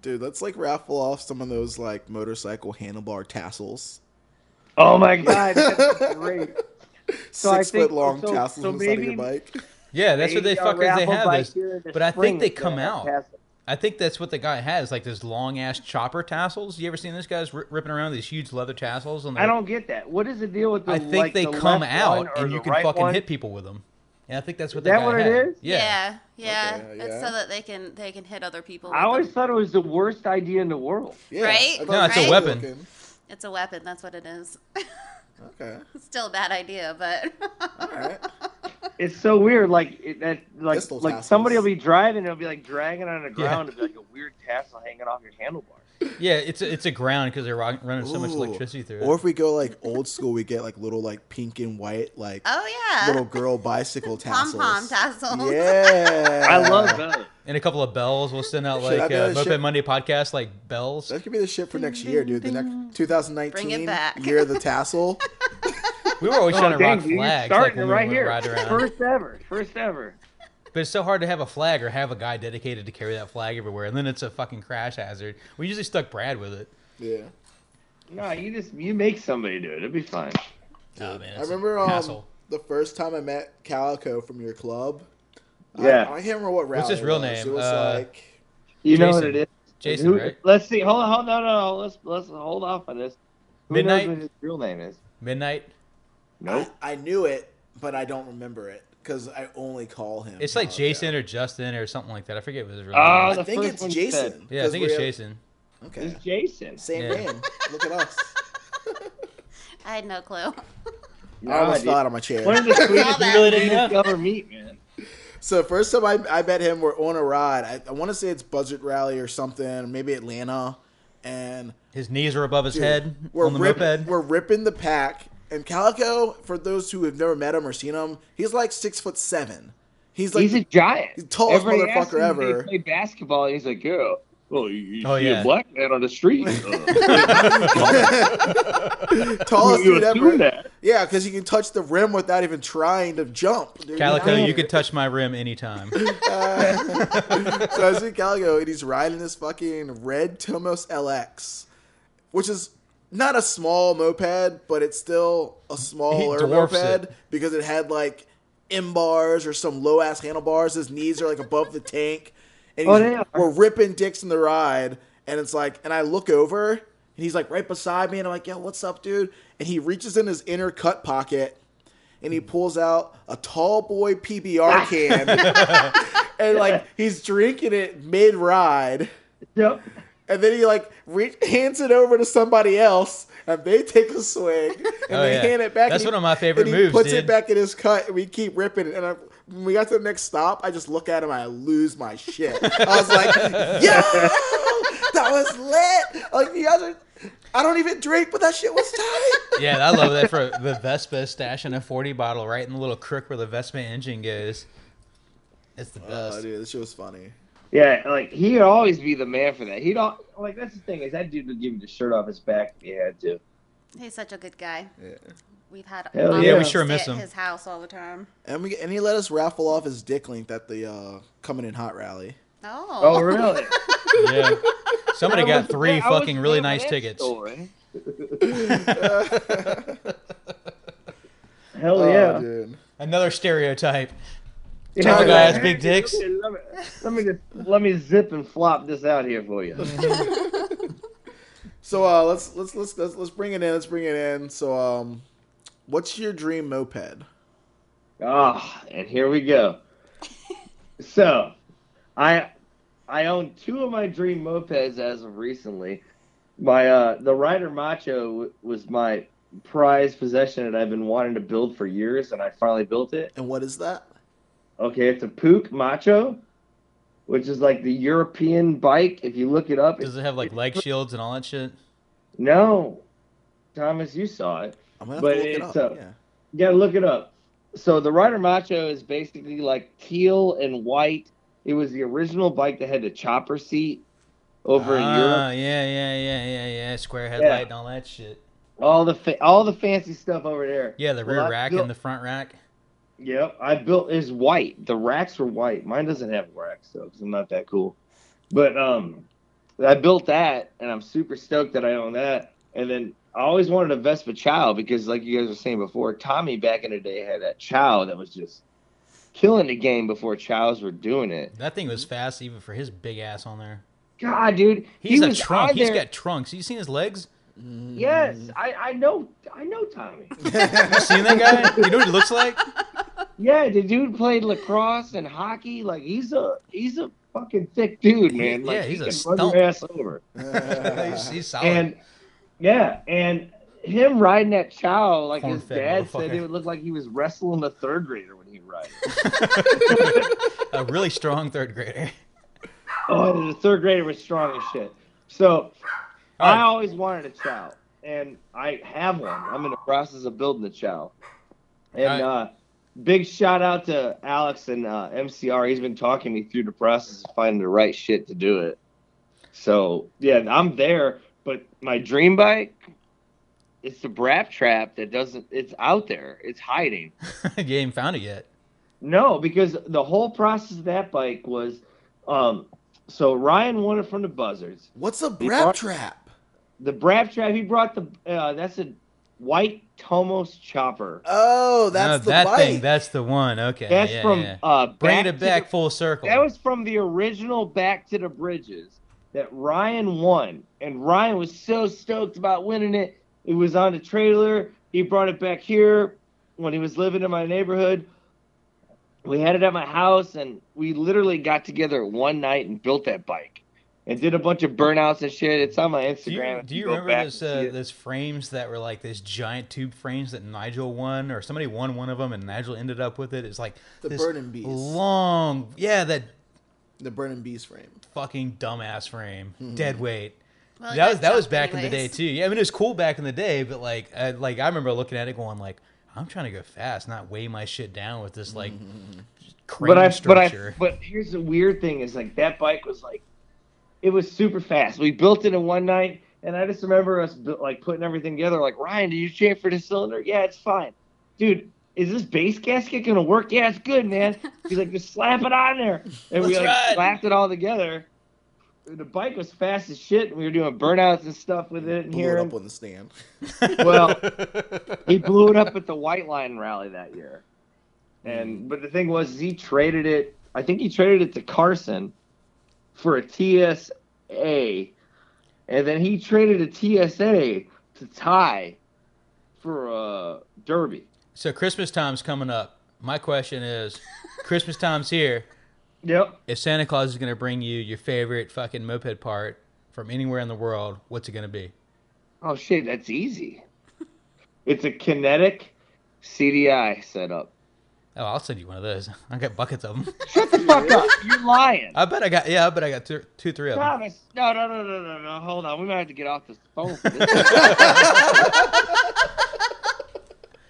Dude, let's like raffle off some of those like motorcycle handlebar tassels. Oh my god, that's great. So I Six think- foot long so- tassels so on the side of your bike. Yeah, that's what they Maybe fuckers they have. bike Is, the but I think they come out. tassels. I think that's what the guy has, like those long ass chopper tassels. You ever seen this guy's ri ripping around these huge leather tassels? On the, I don't get that. What is the deal with the? I think like, they the come out and you can right fucking one? hit people with them. Yeah, I think that's what Is the that guy what it had. is? Yeah. Yeah, yeah. Okay, It's yeah. so that they can they can hit other people. I always them. thought it was the worst idea in the world. Yeah, Right? I No, it it's a weapon. looking. It's a weapon. That's what it is. Okay, Still a bad idea, but all right. It's so weird. Like it, that, like Pistol like tassels. somebody will be driving, and it'll be like dragging on the ground, and be like a weird tassel hanging off your handlebar. Yeah, it's a, it's a ground because they're ro- running so much electricity through it. Or if we go like old school, we get like little like pink and white like oh yeah, little girl bicycle tassels. pom pom tassels. Yeah, I love those. and a couple of bells. We'll send out Should like do uh, Moped shit? Monday podcast, like bells. That could be the shit for next year, dude. The next 2019 Bring it back. year of the tassel. We were always trying to Oh, dang, rock dude, flags, like starting when it we right would here. ride around. First ever, first ever. But it's so hard to have a flag or have a guy dedicated to carry that flag everywhere, and then it's a fucking crash hazard. We usually stuck Brad with it. Yeah. No, you just you make somebody do it. It'll be fine. Oh man, I remember um, the first time I met Calico from your club. Yeah. I, I can't remember what route What's his real was. name? It was Uh, like You know what it is. Jason, Who- right? Let's see. Hold on, hold on, no, no, no. Let's let's hold off on this. Who Midnight? knows what his real name is? Midnight. Nope. I, I knew it, but I don't remember it because I only call him. It's like Calico. Jason or Justin or something like that. I forget what his real uh, name. I think it's Jason. said- Yeah, I think it's have- Jason. Okay, It's Jason. same Yeah. name. Look at us. I had no clue. Nah, I almost dude. fell out my chair. One of the sweetest really didn't ever meet, man. So first time I, I met him, we're on a ride. I, I want to say it's Budget Rally or something, maybe Atlanta, and His knees are above his dude, head we're on the rip- moped. We're ripping the pack, and Calico, for those who have never met him or seen him, he's like six foot seven. He's like he's a giant. he's the tallest Everybody asks motherfucker him ever. They play basketball, and he's like, "Yeah, well, you, you Oh, see yeah. a black man on the street. Uh, tallest you dude ever. that. Yeah, because you can touch the rim without even trying to jump. Dude. Calico, you could touch my rim anytime. so I see Calico, and he's riding this fucking red Tomos LX, which is not a small moped, but it's still a smaller moped it. because it had like M bars or some low ass handlebars. His knees are like above the tank, and Oh, he's, we're ripping dicks in the ride. And it's like, and I look over, and he's like right beside me, and I'm like, "Yo, what's up, dude?" And he reaches in his inner cut pocket, and he pulls out a tall boy PBR ah. can, and like he's drinking it mid ride, Yep. And then he like re- hands it over to somebody else, and they take a swing, and Oh, they yeah. hand it back. That's he- one of my favorite and he moves, Puts dude. it back in his cut, and we keep ripping it. And I, when we got to the next stop, I just look at him, and I lose my shit. I was like, "Yo, that was lit!" Like you guys are. I don't even drink, but that shit was tight. Yeah, I love that for the Vespa stashing a 40 bottle right in the little crook where the Vespa engine goes. It's the best. Oh, best. dude, this shit was funny. Yeah, like he'd always be the man for that. He'd all like that's the thing is that dude would give you the shirt off his back if he had to. He's such a good guy. Yeah. We've had Hell yeah. we sure miss him. his house all the time. And we and he let us raffle off his dick length at the uh, coming in hot rally. Oh. Oh really? Yeah. Somebody got three I fucking really nice tickets. story. Hell Oh, yeah! dude. Another stereotype. Yeah, Tall like, guys, hey, big dicks. Let me, let me just let me zip and flop this out here for you. So uh, let's, let's let's let's let's bring it in. Let's bring it in. So um, what's your dream moped? Ah, and here we go. So, I I own two of my dream mopeds as of recently. My uh, the Rider Macho w- was my prized possession that I've been wanting to build for years, and I finally built it. And what is that? Okay, it's a Puch Macho, which is like the European bike. If you look it up, Does it have like leg shields and all that shit? no, Thomas, you saw it. I'm gonna have But to look it it's, up. uh, yeah. You gotta look it up. So the Rider Macho is basically like teal and white. It was the original bike that had the chopper seat over in Ah, Europe. yeah, yeah, yeah, yeah, yeah. Square headlight and all that shit. All the fa- all the fancy stuff over there. Yeah, the rear I rack built- and the front rack. Yep, I built is white. The racks were white. Mine doesn't have racks though, because I'm not that cool. But um, I built that, and I'm super stoked that I own that. And then I always wanted a Vespa Ciao because, like you guys were saying before, Tommy back in the day had that Ciao that was just killing the game before Ciaos were doing it. That thing was fast even for his big ass on there. God, dude, He's he a trunk. He's got trunks. You seen his legs? Yes, I, I know, I know Tommy. You seen that guy? you know what he looks like? Yeah, the dude played lacrosse and hockey. Like he's a he's a fucking thick dude, man. Like, Yeah, he's he a can run stump. your ass over. he's, he's solid. And yeah, and him riding that Ciao, like his Corn-fed dad said, it would look like he was wrestling a third grader when he ride. a really strong third grader. oh, the third grader was strong as shit. So All I always wanted a Ciao, and I have one. I'm in the process of building a Ciao. And All right. uh, big shout out to Alex and uh, MCR. He's been talking me through the process of finding the right shit to do it. So yeah, I'm there. But my dream bike, it's the Brap Trap that doesn't. It's out there. It's hiding. you ain't found it yet. No, because the whole process of that bike was, um, so Ryan won it from the Buzzards. What's a brap bought- trap? The Brap Trap, he brought the. Uh, that's a white Tomos chopper. Oh, that's no, the that bike. thing. That's the one. Okay. That's yeah, from yeah. uh, Bringing Back it back the- full circle. that was from the original Back to the Bridges that Ryan won, and Ryan was so stoked about winning it. It was on the trailer. He brought it back here when he was living in my neighborhood. We had it at my house, and we literally got together one night and built that bike, and did a bunch of burnouts and shit. It's on my Instagram. do you, do you go remember back those uh, it. those frames that were like this giant tube frames that Nigel won, or somebody won one of them and Nigel ended up with it? It's like The this Burning Beast. long, yeah, that The Burning Beast frame. fucking dumbass frame, Hmm. dead weight. Well, that was that was jumped back in the day too. Yeah, I mean it was cool back in the day, but like I, like I remember looking at it going like, I'm trying to go fast, not weigh my shit down with this like crane but I, but I, structure. but here's the weird thing is like that bike was like, it was super fast. We built it in one night, and I just remember us like putting everything together. Like Ryan, did you chamfer the cylinder? Yeah, it's fine, dude. Is this base gasket gonna work? Yeah, it's good, man. He's like, just slap it on there, and we Let's like ride. slapped it all together. The bike was fast as shit. and We were doing burnouts and stuff with it, and Blew here. it up on the stand. Well, he blew it up at the White Line rally that year. And mm. but the thing was, he traded it. I think he traded it to Carson for a TSA, and then he traded a TSA to Ty for a Derby. so Christmas time's coming up. My question is, Christmas time's here. Yep. If Santa Claus is gonna bring you your favorite fucking moped part from anywhere in the world, what's it gonna be? Oh shit, that's easy. It's a kinetic CDI setup. Oh, I'll send you one of those. I got buckets of them. Shut the fuck up! You're lying. I bet I got yeah. I bet I got two, two three of them. Thomas, no, no, no, no, no, no. Hold on, we might have to get off this phone. For this.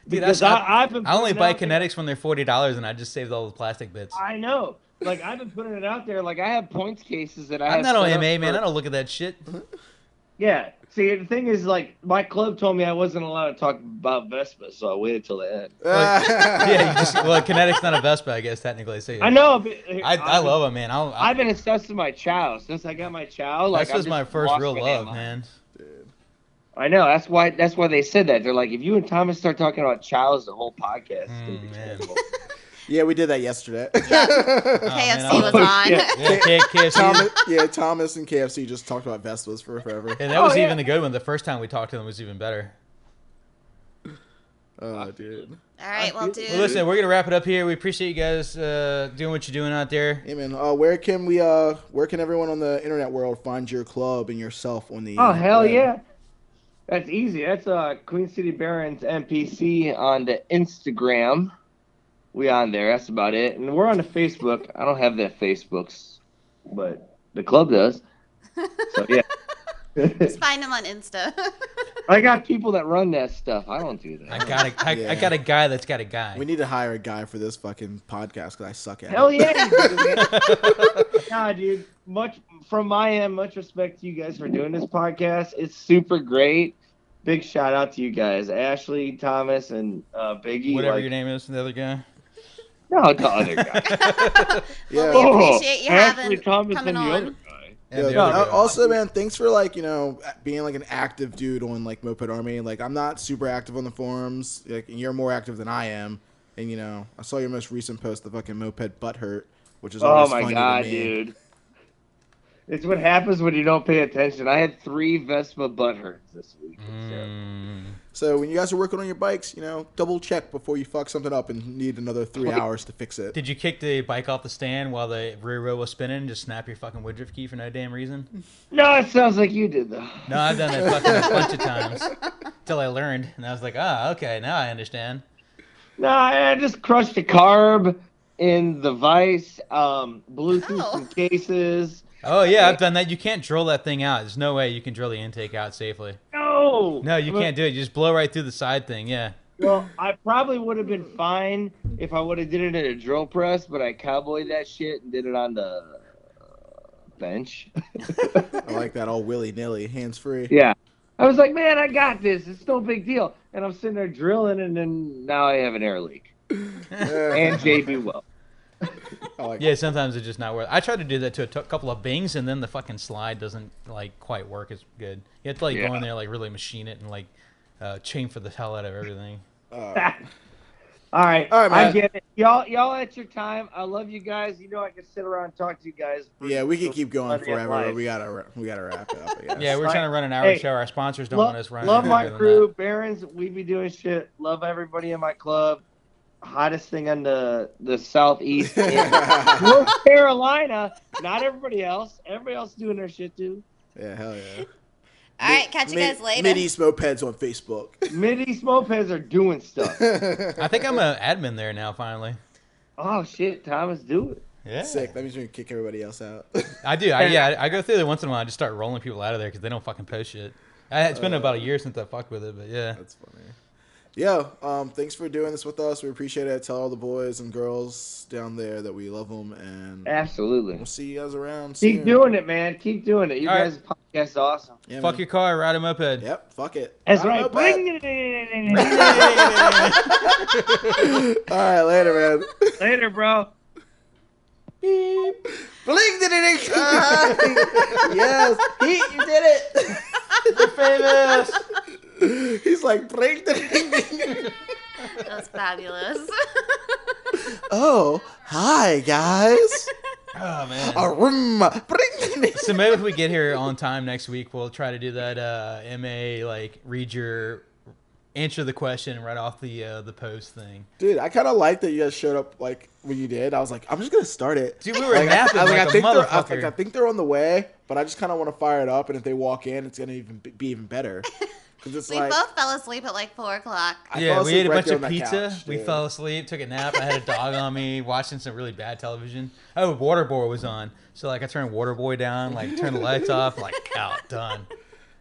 Dude, because I, I, I've been. I only buy out there- kinetics when they're forty dollars, and I just saved all the plastic bits. I know, like I've been putting it out there. Like I have points cases that I I'm have not on MA, man. I don't look at that shit. Mm-hmm. Yeah. See, the thing is, like, my club told me I wasn't allowed to talk about Vespa, so I waited till the end. yeah, you just well, Kinetic's not a Vespa, I guess technically. So. I know. But I, I love it, man. I'll, I've been obsessed with my Ciao since I got my Ciao. Like, I'm was my first real love, man. I know. That's why. That's why they said that. They're like, if you and Thomas start talking about Ciaos, the whole podcast is gonna be Mm, terrible. yeah, we did that yesterday. KFC man, was oh, on. shit. Yeah, K- KFC. Thomas, yeah, Thomas and KFC just talked about Vespas for forever. And that was Oh, yeah. even the good one. The first time we talked to them was even better. Oh, dude. All right, well, dude. Well, listen, we're gonna wrap it up here. We appreciate you guys uh, doing what you're doing out there. Hey man, uh, where can we? Uh, where can everyone on the internet world find your club and yourself on the? Oh hell web? yeah. That's easy. That's uh Queen City Barons NPC on the Instagram. We on there. That's about it. And we're on the Facebook. I don't have that Facebooks, but the club does. So yeah. Just find him on Insta. I got people that run that stuff. I don't do that. I got a, I, Yeah. I got a guy that's got a guy. We need to hire a guy for this fucking podcast because I suck at Hell it. Hell yeah, you nah, dude. Much from my end, much respect to you guys for doing this podcast. It's super great. Big shout out to you guys, Ashley, Thomas, and uh, Biggie. Whatever like- your name is, the other guy. No, the other guy. Yeah. We appreciate you Ashley, having Thomas, coming and the on. other guy. And Yeah, the no, other guy. also, man, thanks for like you know being like an active dude on like Moped Army. Like, I'm not super active on the forums. Like, and you're more active than I am. And you know, I saw your most recent post, the fucking moped butt hurt, which is Oh always my funny god, to me. dude. It's what happens when you don't pay attention. I had three Vespa butt hurts this week. Mm. So when you guys are working on your bikes, you know, double check before you fuck something up and need another three hours to fix it. Did you kick the bike off the stand while the rear wheel was spinning and just snap your fucking woodruff key for no damn reason? No, it sounds like you did though. No, I've done that fucking a bunch of times until I learned, and I was like, ah, okay, now I understand. No, I just crushed a carb in the vise, um, Bluetooth Oh. some cases. Oh yeah, I've done that. You can't drill that thing out. There's no way you can drill the intake out safely. No, No, you But- can't do it. You just blow right through the side thing. Yeah. Well, I probably would have been fine if I would have did it in a drill press, but I cowboyed that shit and did it on the uh, bench. I like that all willy nilly, hands free. yeah, I was like, man, I got this. It's no big deal. And I'm sitting there drilling, and then now I have an air leak and JB Weld. I like Yeah, sometimes it's just not worth. It. I tried to do that to a t- couple of bings, and then the fucking slide doesn't like quite work as good. You have to like go Yeah. in there, like really machine it, and like uh, chamfer the hell out of everything. Uh, All right, All right, I get it. Y'all, y'all at your time. I love you guys. You know I can sit around and talk to you guys. for- yeah, we can keep going forever. But we gotta we gotta wrap it up. I. Yeah, we're Right. trying to run an hour Hey, show. Our sponsors don't Lo- want us running. love my crew, Barons. We be doing shit. Love everybody in my club. Hottest thing on the the southeast North Carolina. Not everybody else. Everybody else doing their shit too. yeah, hell yeah. All right, catch you guys later. Mid-East mopeds on Facebook. Mid East mopeds are doing stuff. I think I'm an admin there now. Finally. oh shit, Thomas, do it. Yeah. Sick. That means we can kick everybody else out. I do. I, yeah, I, I go through there once in a while. I just start rolling people out of there because they don't fucking post shit. I, it's been uh, about a year since I fucked with it, but yeah. That's funny. Yo, um, thanks for doing this with us. We appreciate it. Tell all the boys and girls down there that we love them, and Absolutely. we'll see you guys around. Keep soon. doing it, man. Keep doing it. You All right. guys' podcast is awesome. Yeah, Fuck man. your car, ride a moped. Yep. Fuck it. That's I right. Bring but- it. all right, later, man. Later, bro. Beep. Bling did it. yes, he, you did it. You're famous. He's like bling did it. That was fabulous. Oh, hi guys. Oh man. Arum. Bling did. So maybe if we get here on time next week, we'll try to do that uh, MA like read your answer the question right off the uh, the post thing. Dude, I kind of like that you guys showed up like when you did. I was like, I'm just gonna start it. Dude, we were Like, I, napping I, was like, like, I a think they're, I, motherfucker. like, I think they're on the way, but I just kind of want to fire it up, and if they walk in, it's gonna even be, be even better. Because it's we like both fell asleep at like four o'clock. I yeah, we asleep ate a right bunch of pizza. couch, we fell asleep, took a nap. I had a dog on me, watching some really bad television. Oh, Waterboy was on, so like I turned Waterboy down, like turned the lights off, like out, done.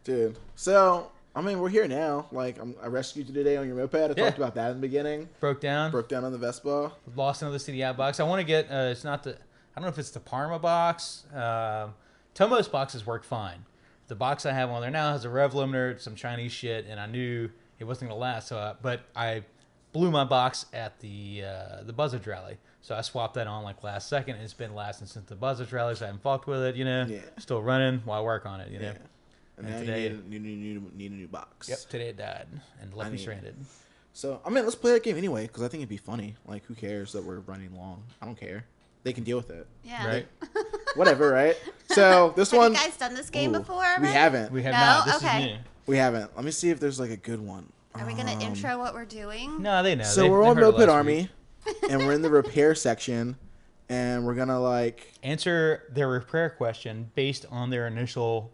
dude. So I mean, we're here now. Like I'm, I rescued you today on your moped. I Yeah. talked about that in the beginning. Broke down, Broke down on the Vespa. lost another CD outbox. I want to get. Uh, it's not the. I don't know if it's the Parma box. Um, Tomos boxes work fine. The box I have on there now has a rev limiter, some Chinese shit, and I knew it wasn't gonna last. So, I, but I blew my box at the uh, the Buzzard rally, so I swapped that on like last second. And it's been lasting since the Buzzard rally, so I haven't fucked with it. You know, Yeah. still running while I work on it. You know. Yeah. And, And today- you need, you, need, need a new box. Yep. Today it died and left me need- stranded. So I mean, let's play that game anyway because I think it'd be funny. Like, who cares that we're running long? I don't care. They can deal with it. Yeah. Right. Whatever, right? So this Have one you guys done this game Ooh, before? we haven't. We have No? not. This Okay. is new. We haven't. Let me see if there's like a good one. Are we gonna Um, intro what we're doing? No, they know. So They- we're they on heard Moped Army, week. and we're in the repair section, and we're gonna like Answer their repair question based on their initial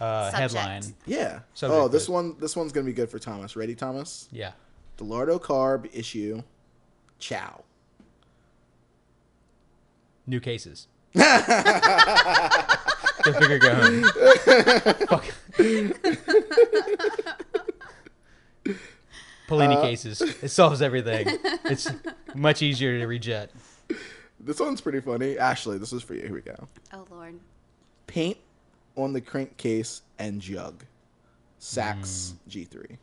uh, headline. yeah. Subject oh, this bit. one this one's gonna be good for Thomas. Ready, Thomas? Yeah. Dellorto carb issue. Ciao. New cases. go figure, go home. Fuck. Polini Uh, cases. It solves everything. It's much easier to reject. This one's pretty funny. Ashley, this is for you. Here we go. Oh lord. Paint on the crankcase and jug. Sachs G3.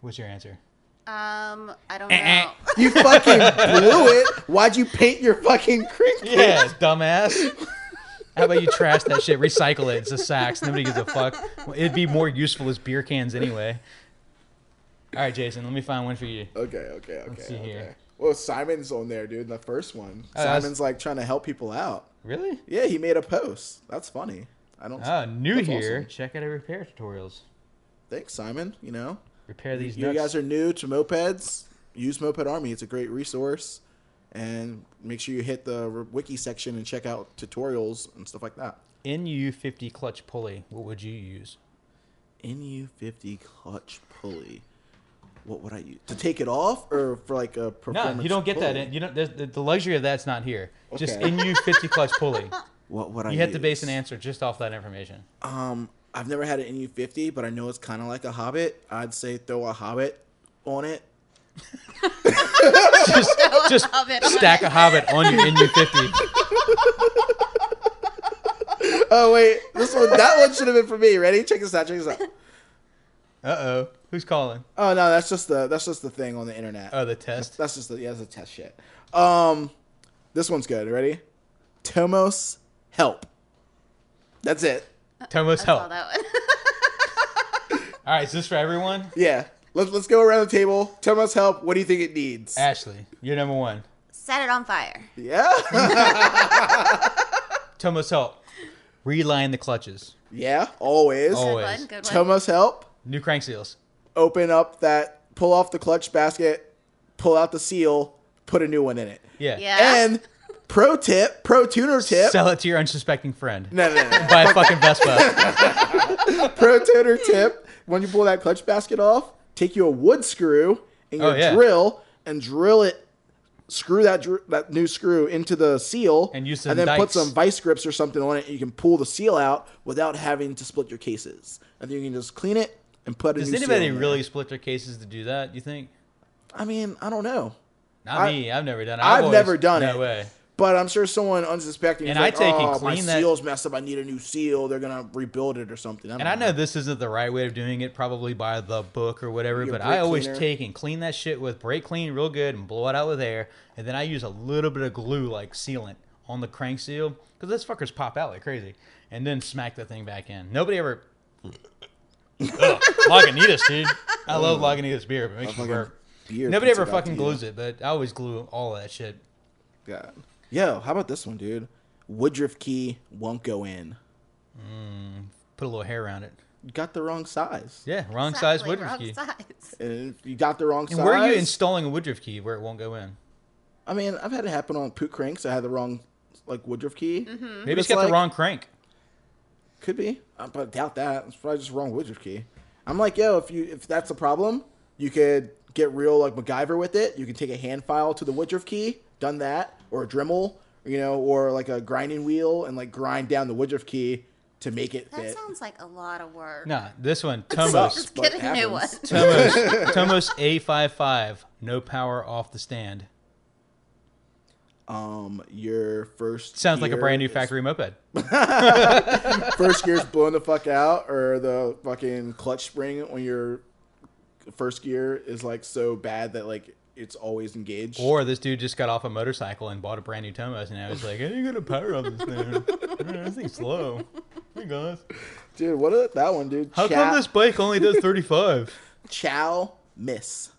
What's your answer? Um, I don't Eh, know. You fucking blew it. Why'd you paint your fucking crankcase? Yeah, dumbass. How about you trash that shit, recycle it? It's a Sachs. Nobody gives a fuck. It'd be more useful as beer cans anyway. All right, Jason, let me find one for you. Okay, okay, okay. see okay. here. Well, Simon's on there, dude. The first one. Oh, that's- Simon's like trying to help people out. Really? Yeah, he made a post. That's funny. I don't. Oh, new here. awesome. Check out our repair tutorials. Thanks, Simon. You know, Repair these you nuts. guys are new to mopeds. Use Moped Army. It's a great resource, and make sure you hit the wiki section and check out tutorials and stuff like that. NU50 clutch pulley. What would you use? NU50 clutch pulley. What would I use to take it off, or for like a performance? No, you don't get that. In, you don't. there's- The, the luxury of that's not here. Just NU50 clutch pulley. What would I? You have to base an answer just off that information. Um, I've never had an NU50, but I know it's kind of like a Hobbit. I'd say throw a Hobbit on it. Just, just Hobbit on stack it. a hobbit on your NU50. Oh wait, this one that one should have been for me. Ready? Check this out. Check this out. Uh oh. Who's calling? Oh no, that's just the that's just the thing on the internet. Oh, the test. That's just the yeah, that's a test shit. Um, this one's good. Ready? Tomos help. That's it. Tomos I saw help. All right, is this for everyone? Yeah. Let's let's go around the table. Tomos help. What do you think it needs? Ashley, you're number one. Set it on fire. Yeah. Tomos help. Reline the clutches. yeah. Always. Oh. Good Always. one. Good one. Tomos help. New crank seals. Open up that. Pull off the clutch basket. Pull out the seal. Put a new one in it. Yeah. Yeah. And pro tip, pro tuner tip. Sell it to your unsuspecting friend. No, no, no. Buy a fucking Vespa. pro tuner tip. When you pull that clutch basket off, take you a wood screw and your Oh, yeah. drill and drill it. Screw that dr- that new screw into the seal And use some then put some vice grips or something on it. And you can pull the seal out without having to split your cases. And then you can just clean it and put Does anybody really split their cases to do that? You think? I mean, I don't know, Not I- me. I've never done it. I've always- never done no it. way. But I'm sure someone unsuspecting. And I like, take and oh, my clean that- seal's messed up. I need a new seal. They're gonna rebuild it or something. And I know this isn't the right way of doing it, probably by the book or whatever, Your but I always cleaner. take and clean that shit with brake clean real good and blow it out with air, and then I use a little bit of glue like sealant on the crank seal because those fuckers pop out like crazy, and then smack the thing back in. Nobody ever. Ugh, Lagunitas, dude. I love mm. Lagunitas beer, but it makes me burp. beer Nobody ever fucking glues it, but I always glue all of that shit. God. Yo, how about this one, dude? Woodruff key won't go in. Put a little hair around it. You got the wrong size. Yeah, wrong size Woodruff wrong key. size. And you got the wrong And size. where are you installing a Woodruff key where it won't go in? I mean, I've had it happen on poot cranks. I had the wrong like Woodruff key. Mm-hmm. Maybe But it's it's got like- the wrong crank. Could be, but I doubt that. It's probably just wrong Woodruff key. I'm like, yo, if you if that's a problem, you could get real like MacGyver with it. You can take a hand file to the Woodruff key, done that, or a Dremel, you know, or like a grinding wheel and like grind down the Woodruff key to make it That fit. sounds like a lot of work. Nah, this one, Tomos. Just but get a new one. Tomos, Tomos A55, no power off the stand. um, your first Sounds like a brand new is- factory moped. first gear's blown the fuck out, or the fucking clutch spring on your first gear is like so bad that like it's always engaged. Or this dude just got off a motorcycle and bought a brand new Tomos, and I was like, "I ain't gonna power on this thing. Man, This thing's slow." Hey guys, dude, what is that one, dude? how Chow- come this bike only does 35? Chow miss?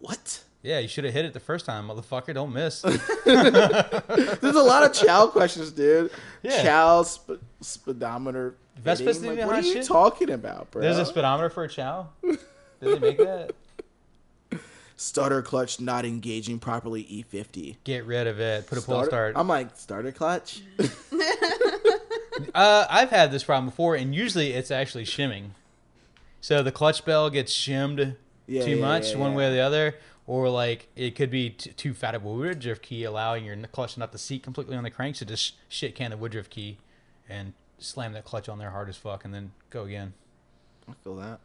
What? Yeah, you should have hit it the first time, motherfucker. Don't miss. There's a lot of Ciao questions, dude. Yeah. Ciao sp- speedometer. Vespa's Like, what are you shit. talking about, bro? There's a speedometer for a Ciao. Did they make that? Starter clutch not engaging properly. E50. Get rid of it. Put a pull start. I'm like starter clutch. Uh, I've had this problem before, and usually it's actually shimming. So the clutch bell gets shimmed Yeah, too yeah, much yeah, one way or the other, or like it could be t- too fat of a woodruff key, allowing your clutch not to seat completely on the crank. So just shit can the woodruff key and slam that clutch on there hard as fuck, and then go again. I feel that.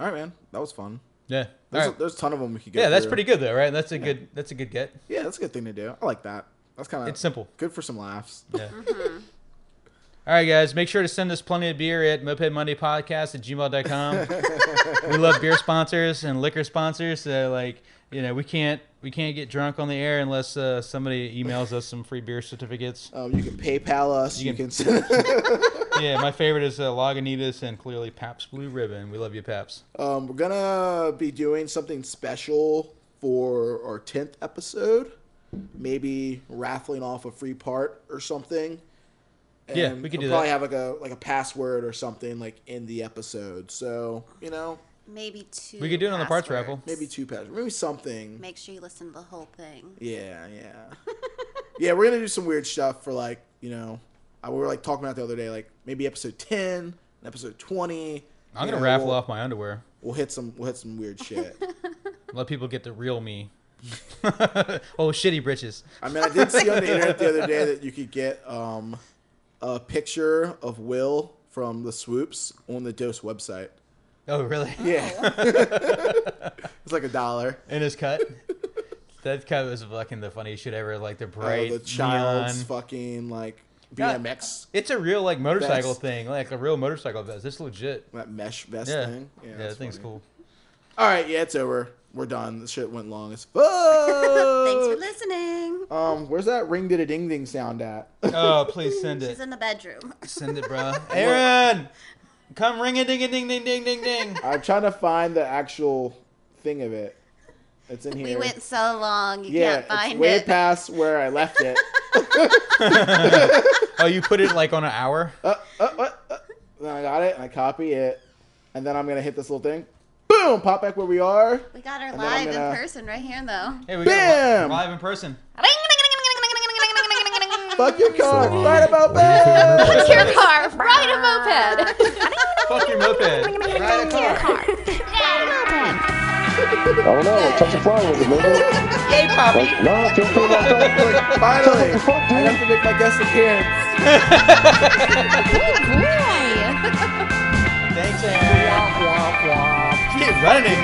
All right, man. That was fun. Yeah, There's, All right. a, there's a ton of them we could get. yeah, that's pretty good though, right? That's a good. That's a good get. Yeah, that's a good thing to do. I like that. That's kind of It's simple. good for some laughs. Yeah. All right, guys, make sure to send us plenty of beer at Moped Monday Podcast at gmail.com. we love beer sponsors and liquor sponsors. So, like, you know, we can't we can't get drunk on the air unless uh, somebody emails us some free beer certificates. Um, you can PayPal us. You, You can. can- yeah, my favorite is uh, Lagunitas and clearly Pabst Blue Ribbon. We love you, Pabst. um, we're gonna be doing something special for our tenth episode. Maybe raffling off a free part or something. Yeah, And we could do it. we'll probably that. have like a like a password or something like in the episode. So you know, Maybe two. We could do it on the parts passwords. raffle. maybe two passwords, maybe something. Make sure you listen to the whole thing. Yeah, yeah, yeah. We're gonna do some weird stuff for like you know, we were like talking about the other day, like maybe episode ten, and episode twenty. I'm gonna know, raffle we'll, off my underwear. We'll hit some. We'll hit some weird shit. Let people get the real me. oh, shitty britches. I mean, I did see on the internet the other day that you could get um, a picture of Will from the Swoops on the Dose website. Oh, really? Yeah, it's like a dollar. In his cut. that cut was fucking the funniest shit ever. Like the Oh, bright the child's neon. fucking like God. BMX It's a real like motorcycle Vest. thing, like a real motorcycle vest. It's legit. that mesh vest Yeah, thing. yeah, that's that thing's funny. cool. All right, yeah, it's over. We're done. The shit went long as fuck. Thanks for listening. Um, where's that ring did a ding ding sound at? Oh, please send it. She's in the bedroom. Send it, bro. Aaron, come ring a ding a ding ding ding ding ding. I'm trying to find the actual thing of it. It's in here. We went so long, you yeah, can't find it's way it. past where I left it. Oh, you put it like on an hour? uh, uh, uh, uh. Then I got it and I copy it, and then I'm gonna hit this little thing. Boom! Pop back where we are. We got her And live gonna- in person right here, though. Hey, we got Bam! li- live in person. Fuck your car. Right about that. Fuck your car. Ride a moped. Fuck your moped. Ride a car. I don't know. Touch a flower with it, maybe. Yay, Poppy. Like, no, feel free about that. Finally, What the fuck, I dude? have to make my guest appearance. Good boy. Thanks, Aaron. Keep running.